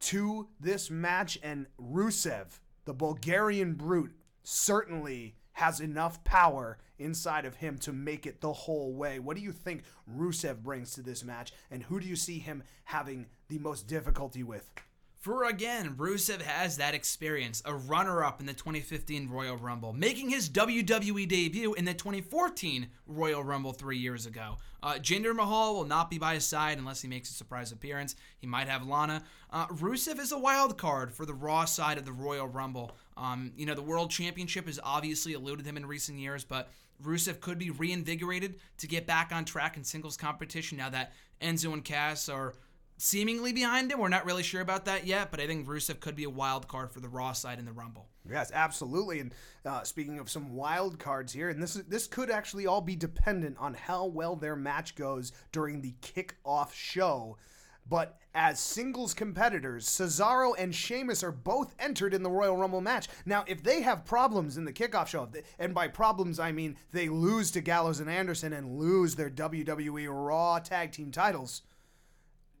to this match, and Rusev, the Bulgarian brute, certainly has enough power inside of him to make it the whole way. What do you think Rusev brings to this match, and who do you see him having the most difficulty with? For again, Rusev has that experience, a runner up in the 2015 Royal Rumble, making his WWE debut in the 2014 Royal Rumble three years ago. Uh, Jinder Mahal will not be by his side unless he makes a surprise appearance. He might have Lana. Uh, Rusev is a wild card for the Raw side of the Royal Rumble. Um, you know, the World Championship has obviously eluded him in recent years, but Rusev could be reinvigorated to get back on track in singles competition now that Enzo and Cass are seemingly behind him. We're not really sure about that yet, but I think Rusev could be a wild card for the Raw side in the Rumble. Yes, absolutely. And uh, speaking of some wild cards here, and this is, this could actually all be dependent on how well their match goes during the kickoff show. But as singles competitors, Cesaro and Sheamus are both entered in the Royal Rumble match. Now, if they have problems in the kickoff show, and by problems I mean they lose to Gallows and Anderson and lose their WWE Raw tag team titles,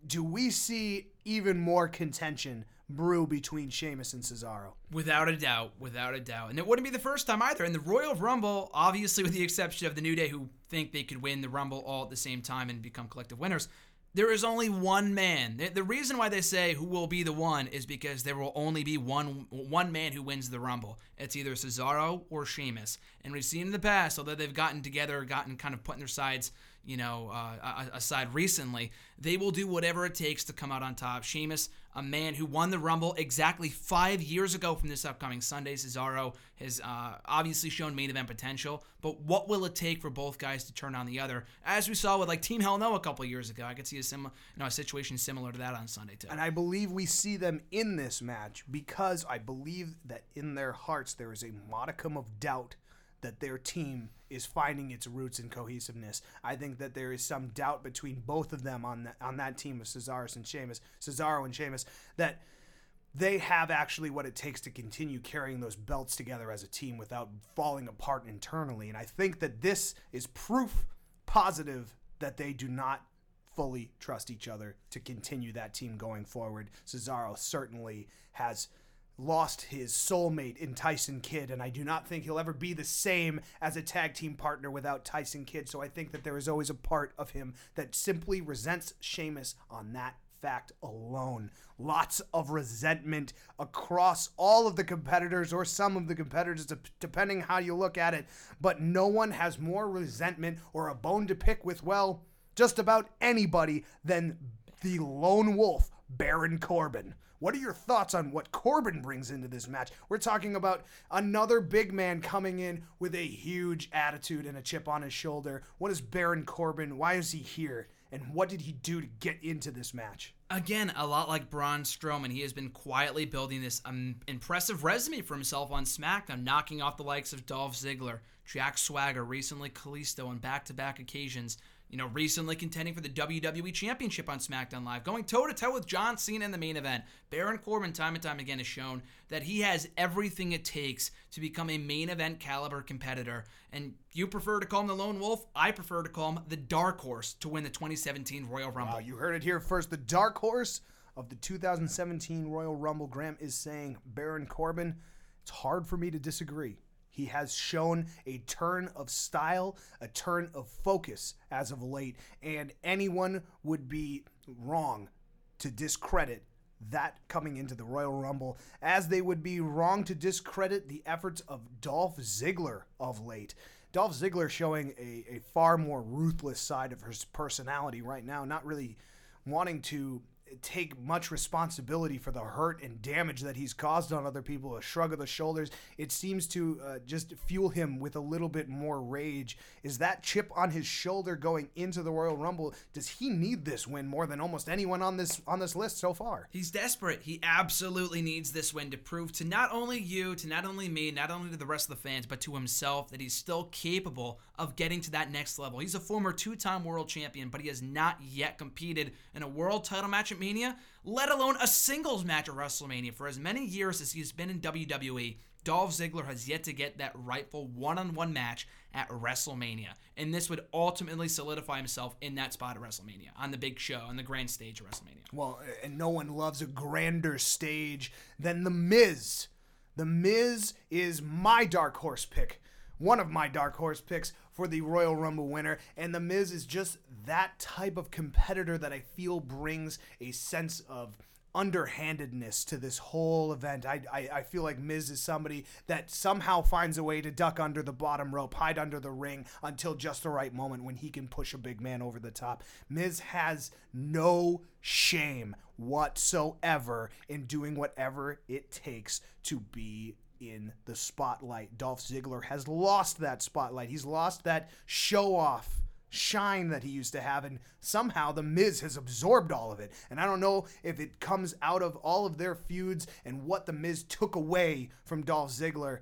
do we see even more contention brew between Sheamus and Cesaro? Without a doubt, without a doubt. And it wouldn't be the first time either. In the Royal Rumble, obviously with the exception of the New Day who think they could win the Rumble all at the same time and become collective winners, there is only one man. The reason why they say who will be the one is because there will only be one one man who wins the Rumble. It's either Cesaro or Sheamus. And we've seen in the past, although they've gotten together, gotten kind of put in their sides you know, uh, aside recently, they will do whatever it takes to come out on top. Sheamus, a man who won the Rumble exactly five years ago from this upcoming Sunday. Cesaro has uh, obviously shown main event potential, but what will it take for both guys to turn on the other? As we saw with like Team Hell No a couple years ago, I could see a similar, you know, a situation similar to that on Sunday too. And I believe we see them in this match because I believe that in their hearts there is a modicum of doubt that their team is finding its roots and cohesiveness. I think that there is some doubt between both of them on that on that team of Cesaro and Sheamus, Cesaro and Sheamus, that they have actually what it takes to continue carrying those belts together as a team without falling apart internally. And I think that this is proof positive that they do not fully trust each other to continue that team going forward. Cesaro certainly has lost his soulmate in Tyson Kidd, and I do not think he'll ever be the same as a tag team partner without Tyson Kidd. So I think that there is always a part of him that simply resents Sheamus on that fact alone. Lots of resentment across all of the competitors, or some of the competitors, depending how you look at it. But no one has more resentment or a bone to pick with, well, just about anybody than the lone wolf, Baron Corbin. What are your thoughts on what Corbin brings into this match? We're talking about another big man coming in with a huge attitude and a chip on his shoulder. What is Baron Corbin? Why is he here? And what did he do to get into this match? Again, a lot like Braun Strowman, he has been quietly building this um, impressive resume for himself on SmackDown, knocking off the likes of Dolph Ziggler, Jack Swagger, recently Kalisto on back to back occasions you know, recently contending for the WWE Championship on SmackDown Live, going toe to toe with John Cena in the main event. Baron Corbin, time and time again, has shown that he has everything it takes to become a main event caliber competitor. And you prefer to call him the Lone Wolf. I prefer to call him the Dark Horse to win the 2017 Royal Rumble. Wow, you heard it here first. The Dark Horse of the 2017 Royal Rumble. Graham is saying Baron Corbin. It's hard for me to disagree. He has shown a turn of style, a turn of focus as of late, and anyone would be wrong to discredit that coming into the Royal Rumble, as they would be wrong to discredit the efforts of Dolph Ziggler of late. Dolph Ziggler showing a, a far more ruthless side of his personality right now, not really wanting to take much responsibility for the hurt and damage that he's caused on other people. A shrug of the shoulders. It seems to uh, just fuel him with a little bit more rage. Is that chip on his shoulder going into the Royal Rumble? Does he need this win more than almost anyone on this on this list so far? He's desperate. He absolutely needs this win to prove to not only you, to not only me, not only to the rest of the fans, but to himself that he's still capable of getting to that next level. He's a former two-time world champion, but he has not yet competed in a world title match at Mania, let alone a singles match at WrestleMania. For as many years as he's been in WWE, Dolph Ziggler has yet to get that rightful one on one match at WrestleMania. And this would ultimately solidify himself in that spot at WrestleMania, on the big show, on the grand stage of WrestleMania. Well, and no one loves a grander stage than The Miz. The Miz is my dark horse pick one of my dark horse picks for the Royal Rumble winner. And The Miz is just that type of competitor that I feel brings a sense of underhandedness to this whole event. I, I, I, feel like Miz is somebody that somehow finds a way to duck under the bottom rope, hide under the ring until just the right moment when he can push a big man over the top. Miz has no shame whatsoever in doing whatever it takes to be in the spotlight. Dolph Ziggler has lost that spotlight. He's lost that show off shine that he used to have, and somehow The Miz has absorbed all of it. And I don't know if it comes out of all of their feuds and what The Miz took away from Dolph Ziggler.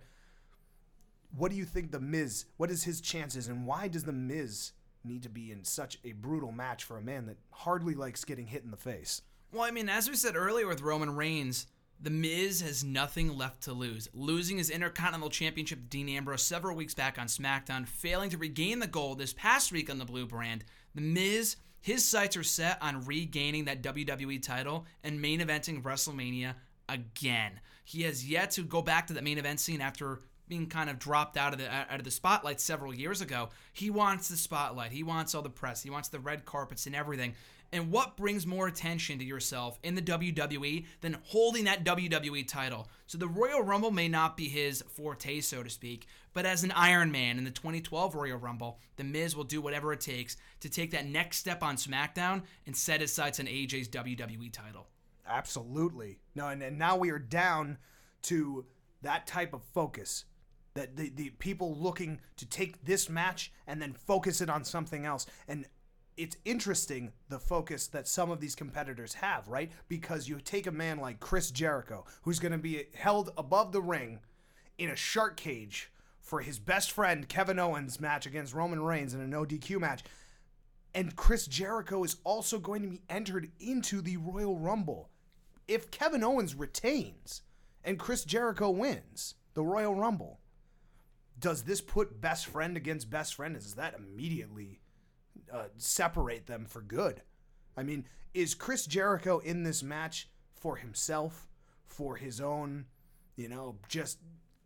What do you think The Miz, what is his chances, and why does The Miz need to be in such a brutal match for a man that hardly likes getting hit in the face. Well, I mean, as we said earlier with Roman Reigns, The Miz has nothing left to lose. Losing his Intercontinental Championship to Dean Ambrose several weeks back on SmackDown, failing to regain the gold this past week on the Blue brand, The Miz, his sights are set on regaining that WWE title and main eventing WrestleMania again. He has yet to go back to that main event scene after being kind of dropped out of the out of the spotlight several years ago. He wants the spotlight. He wants all the press. He wants the red carpets and everything. And what brings more attention to yourself in the WWE than holding that WWE title? So the Royal Rumble may not be his forte, so to speak, but as an Iron Man in the 2012 Royal Rumble, The Miz will do whatever it takes to take that next step on SmackDown and set his sights on AJ's WWE title. Absolutely. No, and, and now we are down to that type of focus. That the, the people looking to take this match and then focus it on something else. And it's interesting the focus that some of these competitors have, right? Because you take a man like Chris Jericho, who's going to be held above the ring in a shark cage for his best friend Kevin Owens match against Roman Reigns in a no DQ match. And Chris Jericho is also going to be entered into the Royal Rumble. If Kevin Owens retains and Chris Jericho wins the Royal Rumble, does this put best friend against best friend? Is that immediately uh, separate them for good? I mean, is Chris Jericho in this match for himself, for his own, you know, just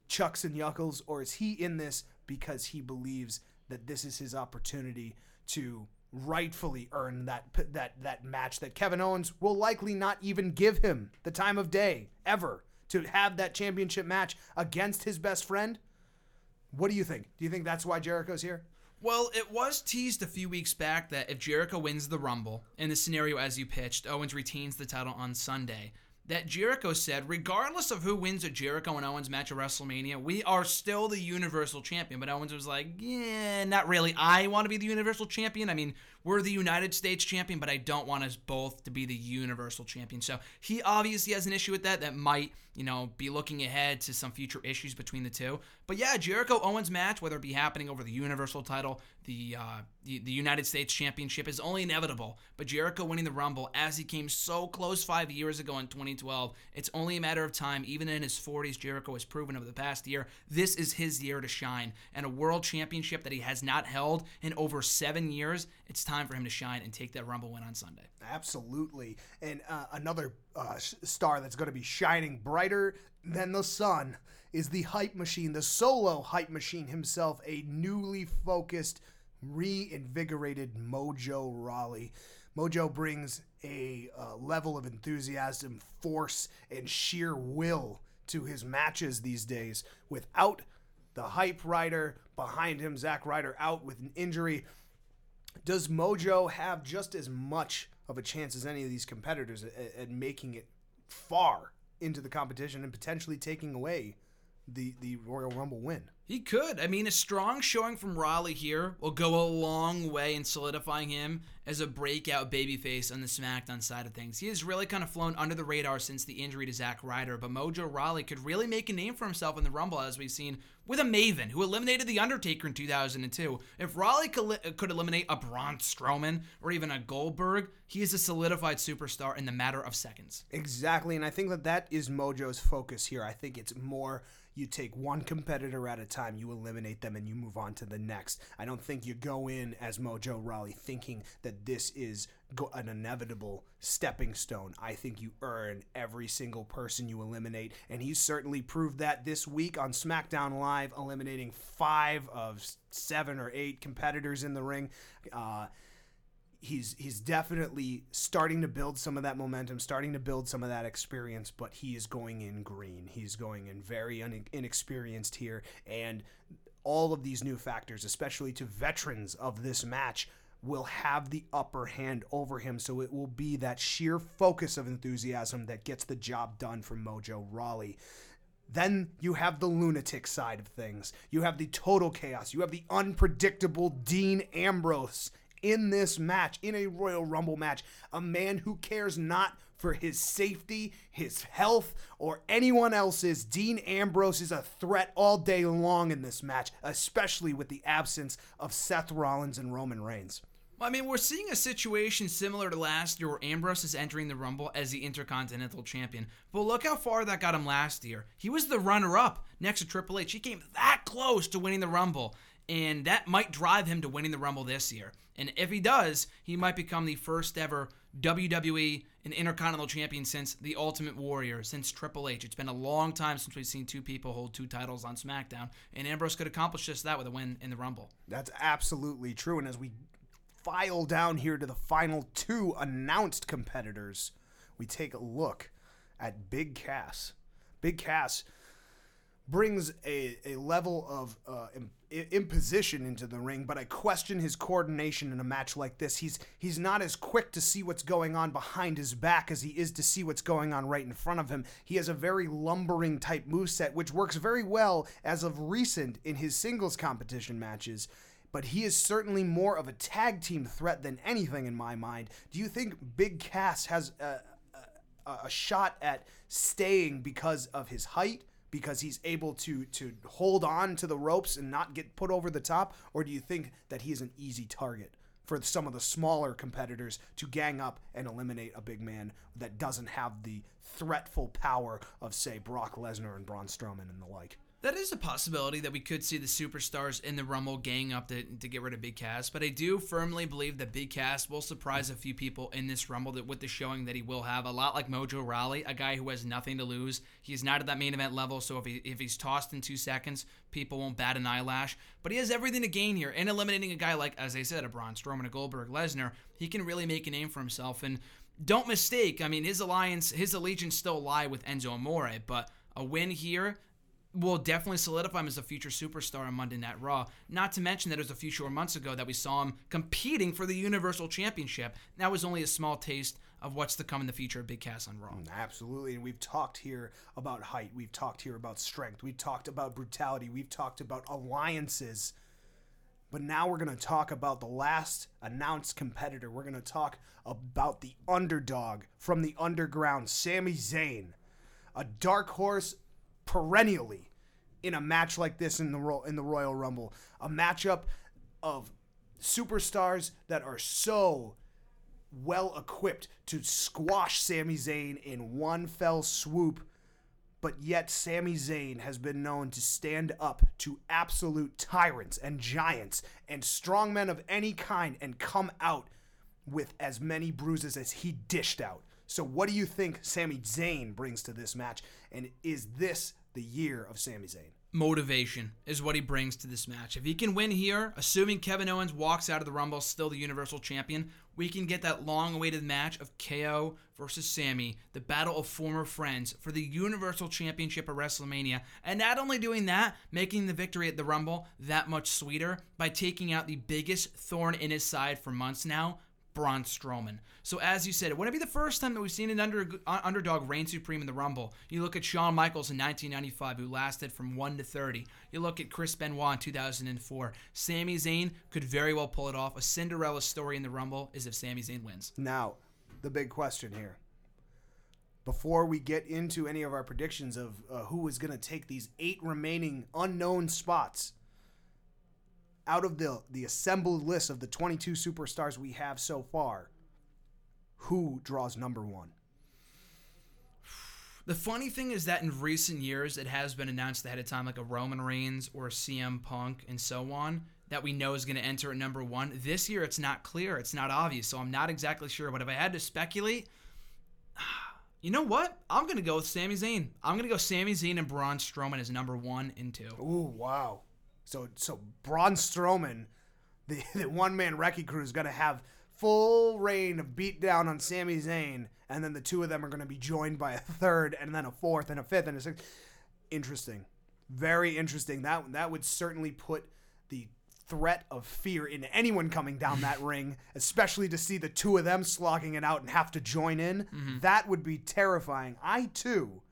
chucks and yuckles, or is he in this because he believes that this is his opportunity to rightfully earn that that that match that Kevin Owens will likely not even give him the time of day ever to have that championship match against his best friend? What do you think? Do you think that's why Jericho's here? Well, it was teased a few weeks back that if Jericho wins the Rumble, in the scenario as you pitched, Owens retains the title on Sunday. That Jericho said, regardless of who wins a Jericho and Owens match at WrestleMania, we are still the Universal Champion. But Owens was like, yeah, not really. I want to be the Universal Champion. I mean, we're the United States Champion, but I don't want us both to be the Universal Champion. So he obviously has an issue with that. That might, you know, be looking ahead to some future issues between the two. But yeah, Jericho Owens match, whether it be happening over the Universal title, the, uh, the the United States Championship, is only inevitable. But Jericho winning the Rumble, as he came so close five years ago in 2012, it's only a matter of time. Even in his 40s, Jericho has proven over the past year this is his year to shine. And a World Championship that he has not held in over seven years, it's time for him to shine and take that Rumble win on Sunday. Absolutely. And uh, another uh, star that's going to be shining brighter than the sun is the hype machine, the solo hype machine himself, a newly focused, reinvigorated Mojo Rawley. Mojo brings a uh, level of enthusiasm, force, and sheer will to his matches these days without the hype rider behind him, Zack Ryder, out with an injury. Does Mojo have just as much of a chance as any of these competitors at, at making it far into the competition and potentially taking away the, the Royal Rumble win? He could. I mean, a strong showing from Rawley here will go a long way in solidifying him as a breakout babyface on the SmackDown side of things. He has really kind of flown under the radar since the injury to Zack Ryder, but Mojo Rawley could really make a name for himself in the Rumble, as we've seen with a Maven who eliminated The Undertaker in 2002. If could, could eliminate a Braun Strowman or even a Goldberg, he is a solidified superstar in the matter of seconds. Exactly, and I think that that is Mojo's focus here. I think it's more you take one competitor at a time, you eliminate them, and you move on to the next. I don't think you go in as Mojo Rawley thinking that this is an inevitable stepping stone. I think you earn every single person you eliminate, and he's certainly proved that this week on SmackDown Live, eliminating five of seven or eight competitors in the ring. Uh, he's he's definitely starting to build some of that momentum, starting to build some of that experience, but he is going in green. He's going in very un- inexperienced here, and all of these new factors, especially to veterans of this match, will have the upper hand over him. So it will be that sheer focus of enthusiasm that gets the job done for Mojo Rawley. Then you have the lunatic side of things. You have the total chaos. You have the unpredictable Dean Ambrose in this match, in a Royal Rumble match, a man who cares not for his safety, his health, or anyone else's, Dean Ambrose is a threat all day long in this match, especially with the absence of Seth Rollins and Roman Reigns. Well, I mean, we're seeing a situation similar to last year where Ambrose is entering the Rumble as the Intercontinental Champion. But look how far that got him last year. He was the runner up next to Triple H. He came that close to winning the Rumble, and that might drive him to winning the Rumble this year. And if he does, he might become the first ever WWE and Intercontinental Champion since the Ultimate Warrior, since Triple H. It's been a long time since we've seen two people hold two titles on SmackDown, and Ambrose could accomplish just that with a win in the Rumble. That's absolutely true. And as we file down here to the final two announced competitors, we take a look at Big Cass. Big Cass brings a, a level of uh, imposition into the ring, but I question his coordination in a match like this. He's he's not as quick to see what's going on behind his back as he is to see what's going on right in front of him. He has a very lumbering type moveset, which works very well as of recent in his singles competition matches. But he is certainly more of a tag team threat than anything in my mind. Do you think Big Cass has a, a, a shot at staying because of his height? Because he's able to to hold on to the ropes and not get put over the top, or do you think that he is an easy target for some of the smaller competitors to gang up and eliminate a big man that doesn't have the threatful power of say Brock Lesnar and Braun Strowman and the like? That is a possibility that we could see the superstars in the Rumble gang up to, to get rid of Big Cass, but I do firmly believe that Big Cass will surprise a few people in this Rumble that, with the showing that he will have. A lot like Mojo Rawley, a guy who has nothing to lose. He's not at that main event level, so if, he, if he's tossed in two seconds, people won't bat an eyelash. But he has everything to gain here, and eliminating a guy like, as I said, a Braun Strowman, a Goldberg, Lesnar, he can really make a name for himself. And don't mistake, I mean, his alliance, his allegiance still lie with Enzo Amore, but a win here will definitely solidify him as a future superstar on Monday Night Raw. Not to mention that it was a few short months ago that we saw him competing for the Universal Championship. That was only a small taste of what's to come in the future of Big Cass on Raw. Mm, absolutely. And we've talked here about height. We've talked here about strength. We've talked about brutality. We've talked about alliances. But now we're going to talk about the last announced competitor. We're going to talk about the underdog from the underground, Sami Zayn. A dark horse perennially in a match like this in the Ro- in the Royal Rumble, a matchup of superstars that are so well equipped to squash Sami Zayn in one fell swoop. But yet, Sami Zayn has been known to stand up to absolute tyrants and giants and strongmen of any kind and come out with as many bruises as he dished out. So, what do you think Sami Zayn brings to this match? And is this the year of Sami Zayn? Motivation is what he brings to this match. If he can win here, assuming Kevin Owens walks out of the Rumble still the Universal Champion, we can get that long awaited match of KO versus Sami, the battle of former friends for the Universal Championship at WrestleMania. And not only doing that, making the victory at the Rumble that much sweeter by taking out the biggest thorn in his side for months now, Braun Strowman. So as you said, it wouldn't be the first time that we've seen an under, uh, underdog reign supreme in the Rumble. You look at Shawn Michaels in 1995, who lasted from 1 to 30. You look at Chris Benoit in 2004. Sami Zayn could very well pull it off. A Cinderella story in the Rumble is if Sami Zayn wins. Now, the big question here. Before we get into any of our predictions of uh, who is going to take these eight remaining unknown spots, out of the the assembled list of the 22 superstars we have so far, who draws number one? The funny thing is that in recent years, it has been announced ahead of time, like a Roman Reigns or a CM Punk and so on, that we know is going to enter at number one. This year, it's not clear, it's not obvious, so I'm not exactly sure. But if I had to speculate, you know what? I'm going to go with Sami Zayn. I'm going to go Sami Zayn and Braun Strowman as number one and two. Ooh, wow. So so Braun Strowman, the, the one man wrecking crew is going to have full reign of beatdown on Sami Zayn, and then the two of them are going to be joined by a third, and then a fourth, and a fifth, and a sixth. Interesting, very interesting. That that would certainly put the threat of fear in anyone coming down that ring, especially to see the two of them slogging it out and have to join in. Mm-hmm. That would be terrifying. I too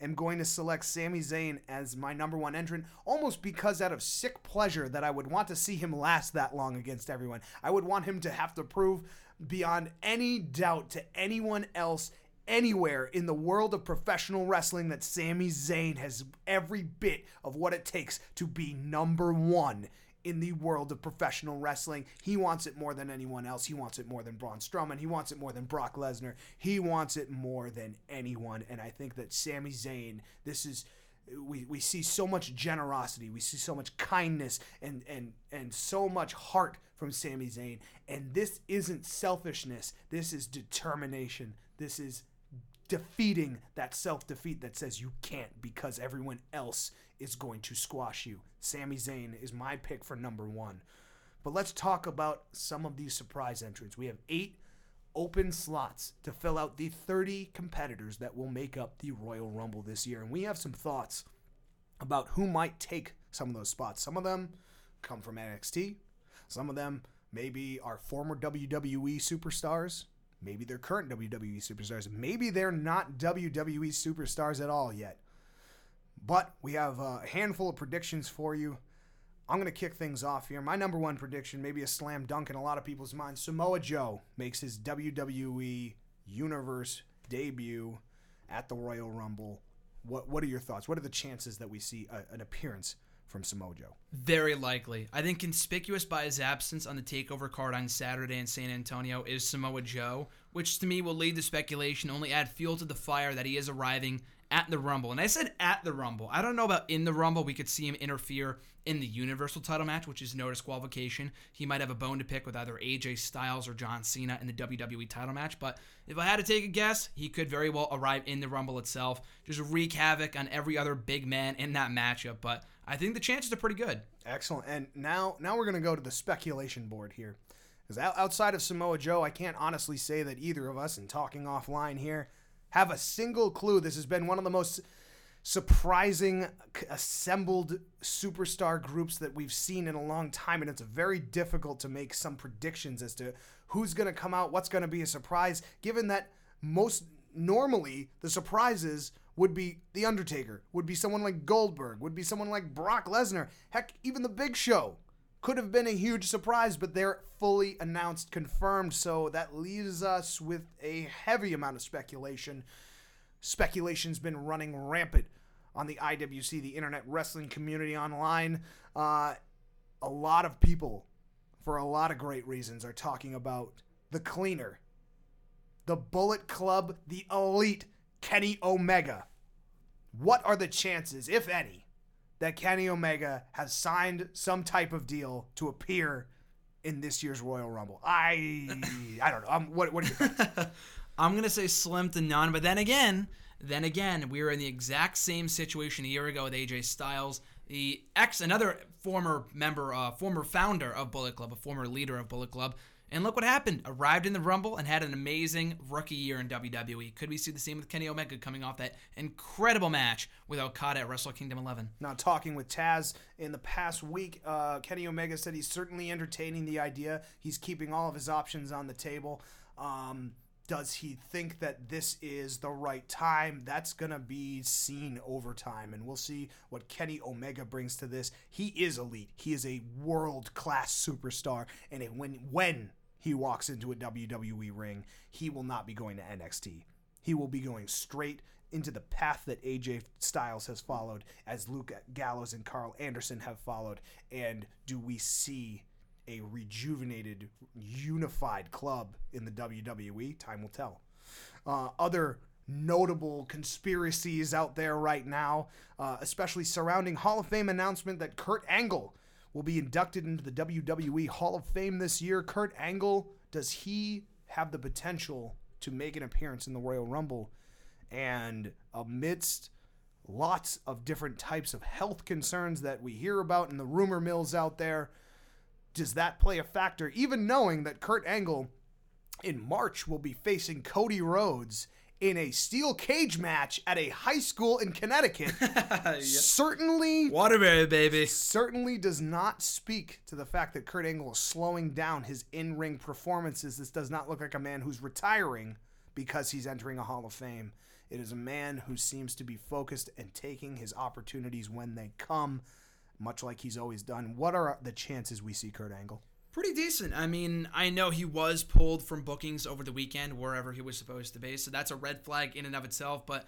am going to select Sami Zayn as my number one entrant, almost because out of sick pleasure that I would want to see him last that long against everyone. I would want him to have to prove beyond any doubt to anyone else anywhere in the world of professional wrestling that Sami Zayn has every bit of what it takes to be number one in the world of professional wrestling. He wants it more than anyone else. He wants it more than Braun Strowman. He wants it more than Brock Lesnar. He wants it more than anyone. And I think that Sami Zayn, this is we, we see so much generosity, we see so much kindness and and and so much heart from Sami Zayn. And this isn't selfishness. This is determination. This is defeating that self defeat that says you can't because everyone else is going to squash you. Sami Zayn is my pick for number one. But let's talk about some of these surprise entrants. We have eight open slots to fill out the 30 competitors that will make up the Royal Rumble this year. And we have some thoughts about who might take some of those spots. Some of them come from NXT, some of them maybe are former WWE superstars. Maybe they're current WWE superstars. Maybe they're not WWE superstars at all yet. But we have a handful of predictions for you. I'm going to kick things off here. My number one prediction, maybe a slam dunk in a lot of people's minds Samoa Joe makes his WWE Universe debut at the Royal Rumble. What, what are your thoughts? What are the chances that we see a, an appearance from Samoa Joe? Very likely. I think conspicuous by his absence on the takeover card on Saturday in San Antonio is Samoa Joe, which to me will lead to speculation, only add fuel to the fire that he is arriving at the Rumble. And I said at the Rumble. I don't know about in the Rumble. We could see him interfere in the Universal title match, which is no disqualification. He might have a bone to pick with either AJ Styles or John Cena in the WWE title match. But if I had to take a guess, he could very well arrive in the Rumble itself, just wreak havoc on every other big man in that matchup. But I think the chances are pretty good. Excellent. And now, now we're going to go to the speculation board here. Because outside of Samoa Joe, I can't honestly say that either of us, in talking offline here, have a single clue. This has been one of the most surprising assembled superstar groups that we've seen in a long time and it's very difficult to make some predictions as to who's going to come out what's going to be a surprise given that most normally the surprises would be the undertaker would be someone like goldberg would be someone like brock lesnar heck even the big show could have been a huge surprise, but they're fully announced, confirmed. So that leaves us with a heavy amount of speculation. Speculation's been running rampant on the IWC, the Internet Wrestling Community online. Uh, a lot of people, for a lot of great reasons, are talking about the cleaner, the Bullet Club, the elite Kenny Omega. What are the chances, if any, that Kenny Omega has signed some type of deal to appear in this year's Royal Rumble. I I don't know. I'm, what what? I'm gonna say slim to none, but then again, then again, we were in the exact same situation a year ago with AJ Styles, the ex another former member, uh, former founder of Bullet Club, a former leader of Bullet Club, and look what happened. Arrived in the Rumble and had an amazing rookie year in WWE. Could we see the same with Kenny Omega coming off that incredible match with Okada at Wrestle Kingdom 11? Now, talking with Taz in the past week, uh, Kenny Omega said he's certainly entertaining the idea. He's keeping all of his options on the table. Um, does he think that this is the right time? That's going to be seen over time, and we'll see what Kenny Omega brings to this. He is elite. He is a world class superstar, and when when he walks into a WWE ring, he will not be going to NXT. He will be going straight into the path that AJ Styles has followed, as Luke Gallows and Karl Anderson have followed. And do we see a rejuvenated, unified club in the WWE? Time will tell. Uh, other notable conspiracies out there right now, uh, especially surrounding Hall of Fame announcement that Kurt Angle will be inducted into the WWE Hall of Fame this year. Kurt Angle, does he have the potential to make an appearance in the Royal Rumble? And amidst lots of different types of health concerns that we hear about in the rumor mills out there, does that play a factor? Even knowing that Kurt Angle in March will be facing Cody Rhodes in a steel cage match at a high school in Connecticut yeah. certainly Waterbury baby certainly does not speak to the fact that Kurt Angle is slowing down his in-ring performances. This does not look like a man who's retiring because he's entering a Hall of Fame. It is a man who seems to be focused and taking his opportunities when they come, much like he's always done. What are the chances we see Kurt Angle? Pretty decent. I mean, I know he was pulled from bookings over the weekend wherever he was supposed to be, so that's a red flag in and of itself. But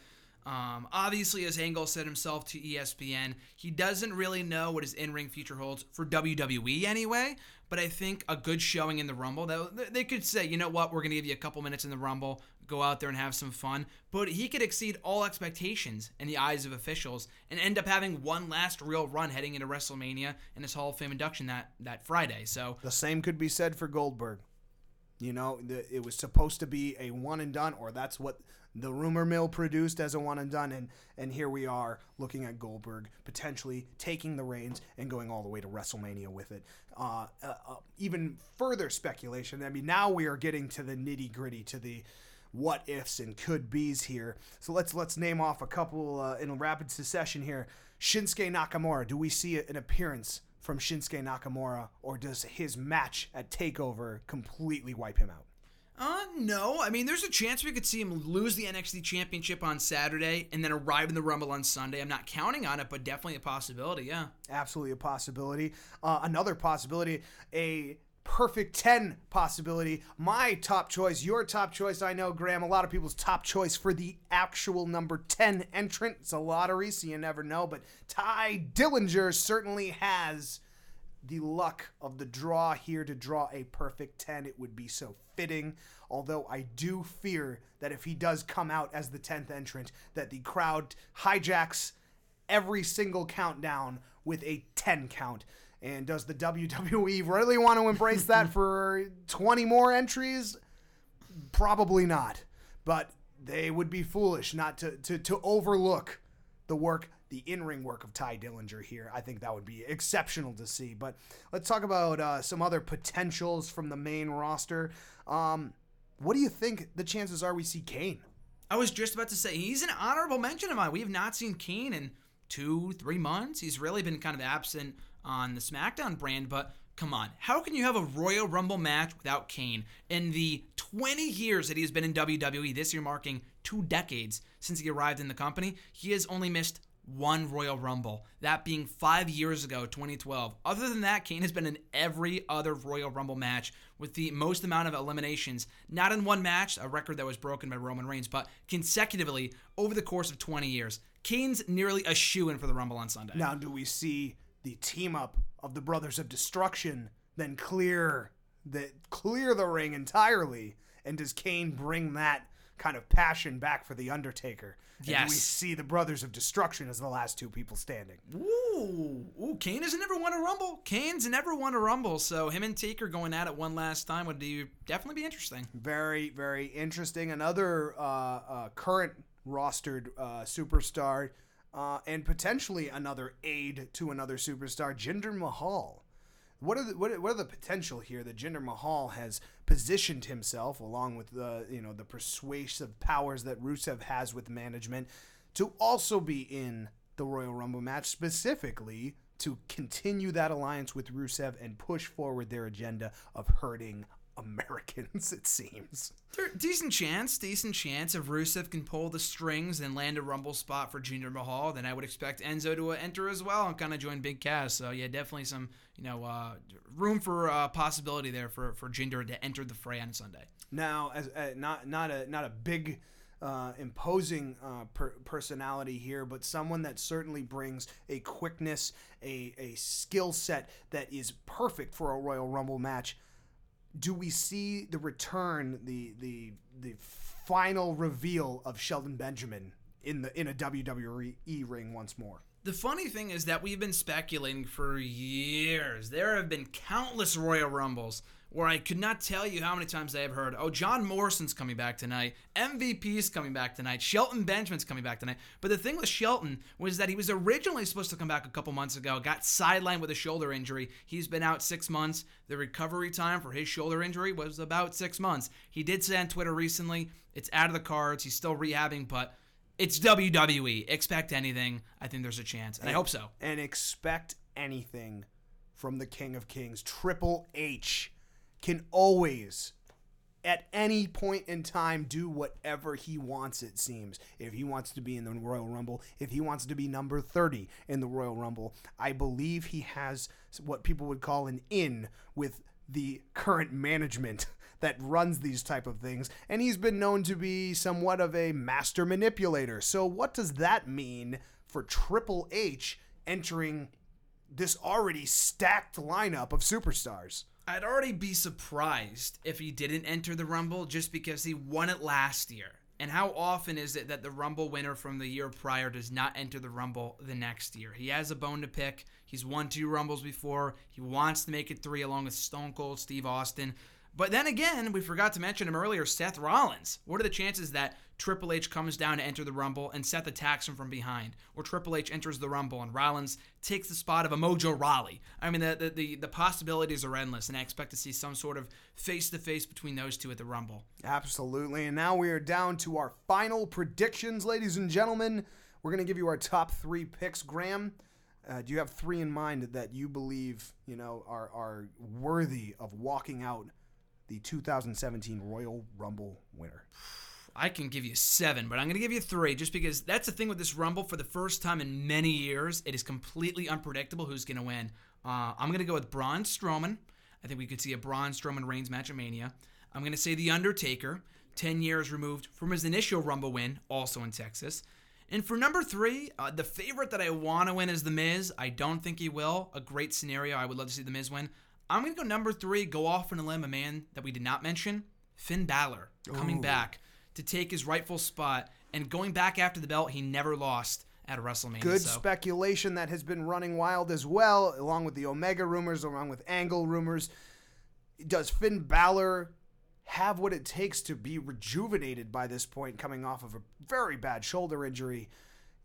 um, obviously, as Angle said himself to ESPN, he doesn't really know what his in-ring future holds for WWE anyway. But I think a good showing in the Rumble, they could say, you know what, we're going to give you a couple minutes in the Rumble, go out there and have some fun. But he could exceed all expectations in the eyes of officials and end up having one last real run heading into WrestleMania and his Hall of Fame induction that that Friday. So the same could be said for Goldberg. You know, the, it was supposed to be a one and done, or that's what the rumor mill produced as a one and done, and and here we are looking at Goldberg potentially taking the reins and going all the way to WrestleMania with it. Uh, uh, uh, even further speculation. I mean, now we are getting to the nitty gritty, to the what ifs and could be's here. So let's let's name off a couple uh, in rapid succession here. Shinsuke Nakamura. Do we see an appearance from Shinsuke Nakamura, or does his match at Takeover completely wipe him out? Uh, no. I mean, there's a chance we could see him lose the NXT Championship on Saturday and then arrive in the Rumble on Sunday. I'm not counting on it, but definitely a possibility, yeah. Absolutely a possibility. Uh, another possibility, a perfect 10 possibility. My top choice, your top choice, I know, Graham, a lot of people's top choice for the actual number 10 entrant. It's a lottery, so you never know, but Tye Dillinger certainly has the luck of the draw here to draw a perfect 10. It would be so fitting. Although I do fear that if he does come out as the 10th entrant, that the crowd hijacks every single countdown with a 10 count. And does the WWE really want to embrace that for 20 more entries? Probably not. But they would be foolish not to, to, to overlook the work the in-ring work of Tye Dillinger here. I think that would be exceptional to see. But let's talk about uh, some other potentials from the main roster. Um, what do you think the chances are we see Kane? I was just about to say he's an honorable mention of mine. We have not seen Kane in two, three months. He's really been kind of absent on the SmackDown brand, but come on. How can you have a Royal Rumble match without Kane? In the 20 years that he's been in WWE, this year marking two decades since he arrived in the company, he has only missed one Royal Rumble, that being five years ago, 2012. Other than that, Kane has been in every other Royal Rumble match with the most amount of eliminations, not in one match, a record that was broken by Roman Reigns, but consecutively over the course of 20 years. Kane's nearly a shoe in for the Rumble on Sunday. Now, do we see the team up of the Brothers of Destruction then clear the clear the ring entirely? And does Kane bring that kind of passion back for the Undertaker? And yes. we see the Brothers of Destruction as the last two people standing. Ooh, ooh, Kane has never won a Rumble. Kane's never won a Rumble, so him and Taker going at it one last time would be, definitely be interesting. Very, very interesting. Another uh, uh, current rostered uh, superstar, uh, and potentially another aid to another superstar, Jinder Mahal. What are the what are, what are the potential here that Jinder Mahal has positioned himself, along with the you know the persuasive powers that Rusev has with management, to also be in the Royal Rumble match, specifically to continue that alliance with Rusev and push forward their agenda of hurting Americans, it seems. There, decent chance, decent chance. If Rusev can pull the strings and land a Rumble spot for Jinder Mahal, then I would expect Enzo to uh, enter as well and kind of join Big Cass. So yeah, definitely some you know uh, room for uh, possibility there for for Jinder to enter the fray on Sunday. Now, as uh, not not a not a big. Uh, imposing uh, per- personality here, but someone that certainly brings a quickness, a, a skill set that is perfect for a Royal Rumble match do we see the return, the the the final reveal of Shelton Benjamin in the in a WWE ring once more? The funny thing is that we've been speculating for years. There have been countless Royal Rumbles where I could not tell you how many times I have heard, oh, John Morrison's coming back tonight, MVP's coming back tonight, Shelton Benjamin's coming back tonight. But the thing with Shelton was that he was originally supposed to come back a couple months ago, got sidelined with a shoulder injury. He's been out six months. The recovery time for his shoulder injury was about six months. He did say on Twitter recently, it's out of the cards. He's still rehabbing, but it's WWE. Expect anything. I think there's a chance, and, and I hope so. And expect anything from the King of Kings, Triple H can always at any point in time do whatever he wants it seems if he wants to be in the royal rumble if he wants to be number 30 in the royal rumble i believe he has what people would call an in with the current management that runs these type of things and he's been known to be somewhat of a master manipulator. So what does that mean for Triple H entering this already stacked lineup of superstars? I'd already be surprised if he didn't enter the Rumble just because he won it last year. And how often is it that the Rumble winner from the year prior does not enter the Rumble the next year? He has a bone to pick. He's won two Rumbles before. He wants to make it three along with Stone Cold Steve Austin. But then again, we forgot to mention him earlier, Seth Rollins. What are the chances that Triple H comes down to enter the Rumble and Seth attacks him from behind? Or Triple H enters the Rumble and Rollins takes the spot of a Mojo Rawley? I mean, the, the, the, the possibilities are endless, and I expect to see some sort of face to face between those two at the Rumble. Absolutely. And now we are down to our final predictions, ladies and gentlemen. We're going to give you our top three picks. Graham, uh, do you have three in mind that you believe, you know, are, are worthy of walking out the 2017 Royal Rumble winner? I can give you seven, but I'm going to give you three just because that's the thing with this Rumble. For the first time in many years, it is completely unpredictable who's going to win. Uh, I'm going to go with Braun Strowman. I think we could see a Braun Strowman Reigns match at Mania. I'm going to say The Undertaker, 10 years removed from his initial Rumble win, also in Texas. And for number three, uh, the favorite that I want to win is The Miz. I don't think he will. A great scenario. I would love to see The Miz win. I'm going to go number three, go off on a limb, a man that we did not mention, Finn Balor, coming Ooh. back to take his rightful spot and going back after the belt he never lost at WrestleMania. Good so. speculation that has been running wild as well, along with the Omega rumors, along with Angle rumors. Does Finn Balor have what it takes to be rejuvenated by this point, coming off of a very bad shoulder injury?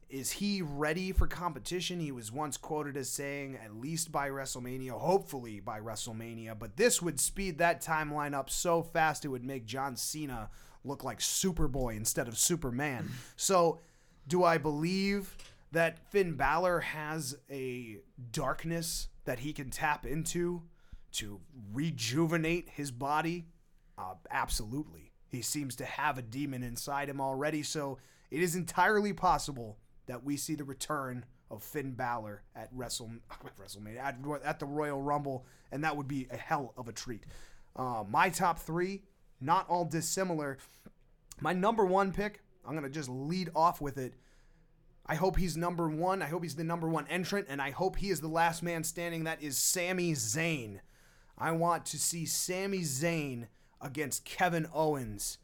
Is he ready for competition? He was once quoted as saying, at least by WrestleMania, hopefully by WrestleMania, but this would speed that timeline up so fast it would make John Cena look like Superboy instead of Superman. so, do I believe that Finn Balor has a darkness that he can tap into to rejuvenate his body? Uh, absolutely. He seems to have a demon inside him already, so it is entirely possible that we see the return of Finn Balor at Wrestle, WrestleMania, at, at the Royal Rumble, and that would be a hell of a treat. Uh, my top three, not all dissimilar. My number one pick, I'm to just lead off with it. I hope he's number one. I hope he's the number one entrant, and I hope he is the last man standing. That is Sami Zayn. I want to see Sami Zayn against Kevin Owens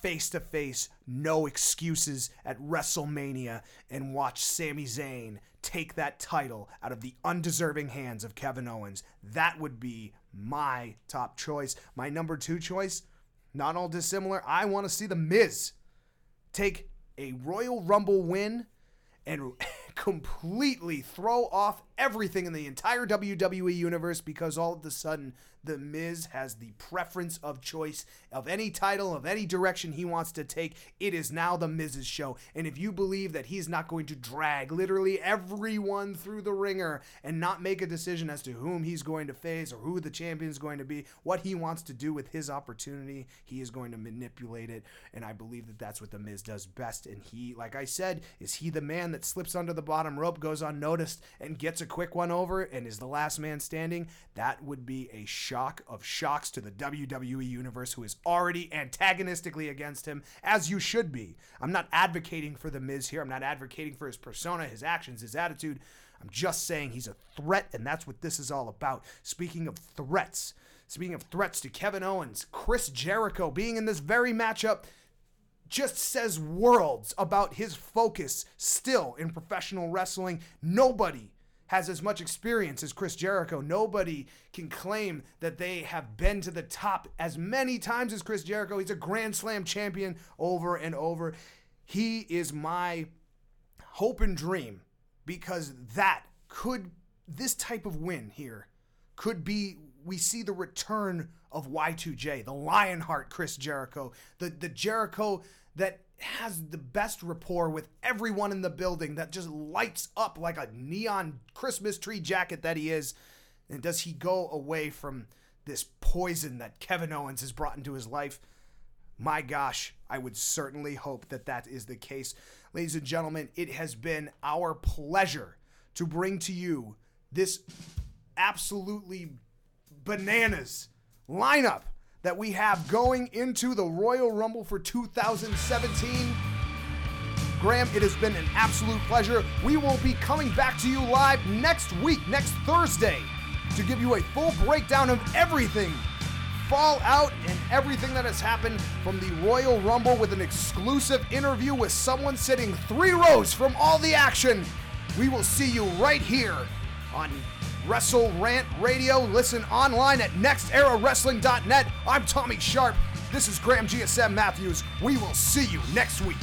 face to face, no excuses at WrestleMania, and watch Sami Zayn take that title out of the undeserving hands of Kevin Owens. That would be my top choice. My number two choice, not all dissimilar. I want to see The Miz take a Royal Rumble win and completely throw off everything in the entire WWE universe because all of a sudden the Miz has the preference of choice of any title, of any direction he wants to take. It is now the Miz's show. And if you believe that he's not going to drag literally everyone through the wringer and not make a decision as to whom he's going to face or who the champion is going to be, what he wants to do with his opportunity, he is going to manipulate it. And I believe that that's what the Miz does best. And he, like I said, is he the man that slips under the bottom rope, goes unnoticed, and gets a quick one over and is the last man standing? That would be a shock of shocks to the WWE universe, who is already antagonistically against him, as you should be. I'm not advocating for The Miz here. I'm not advocating for his persona, his actions, his attitude. I'm just saying he's a threat, and that's what this is all about. Speaking of threats, speaking of threats to Kevin Owens, Chris Jericho being in this very matchup just says worlds about his focus still in professional wrestling. Nobody has as much experience as Chris Jericho. Nobody can claim that they have been to the top as many times as Chris Jericho. He's a Grand Slam champion over and over. He is my hope and dream because that could, this type of win here could be, we see the return of Y2J, the Lionheart Chris Jericho, the, the Jericho that has the best rapport with everyone in the building that just lights up like a neon Christmas tree jacket that he is. And does he go away from this poison that Kevin Owens has brought into his life? My gosh, I would certainly hope that that is the case. Ladies and gentlemen, it has been our pleasure to bring to you this absolutely bananas lineup that we have going into the Royal Rumble for 2017. Graham, it has been an absolute pleasure. We will be coming back to you live next week, next Thursday, to give you a full breakdown of everything Fallout and everything that has happened from the Royal Rumble with an exclusive interview with someone sitting three rows from all the action. We will see you right here on Wrestle Rant Radio. Listen online at nexterawrestling.net. I'm Tommy Sharp. This is Graham GSM Matthews. We will see you next week.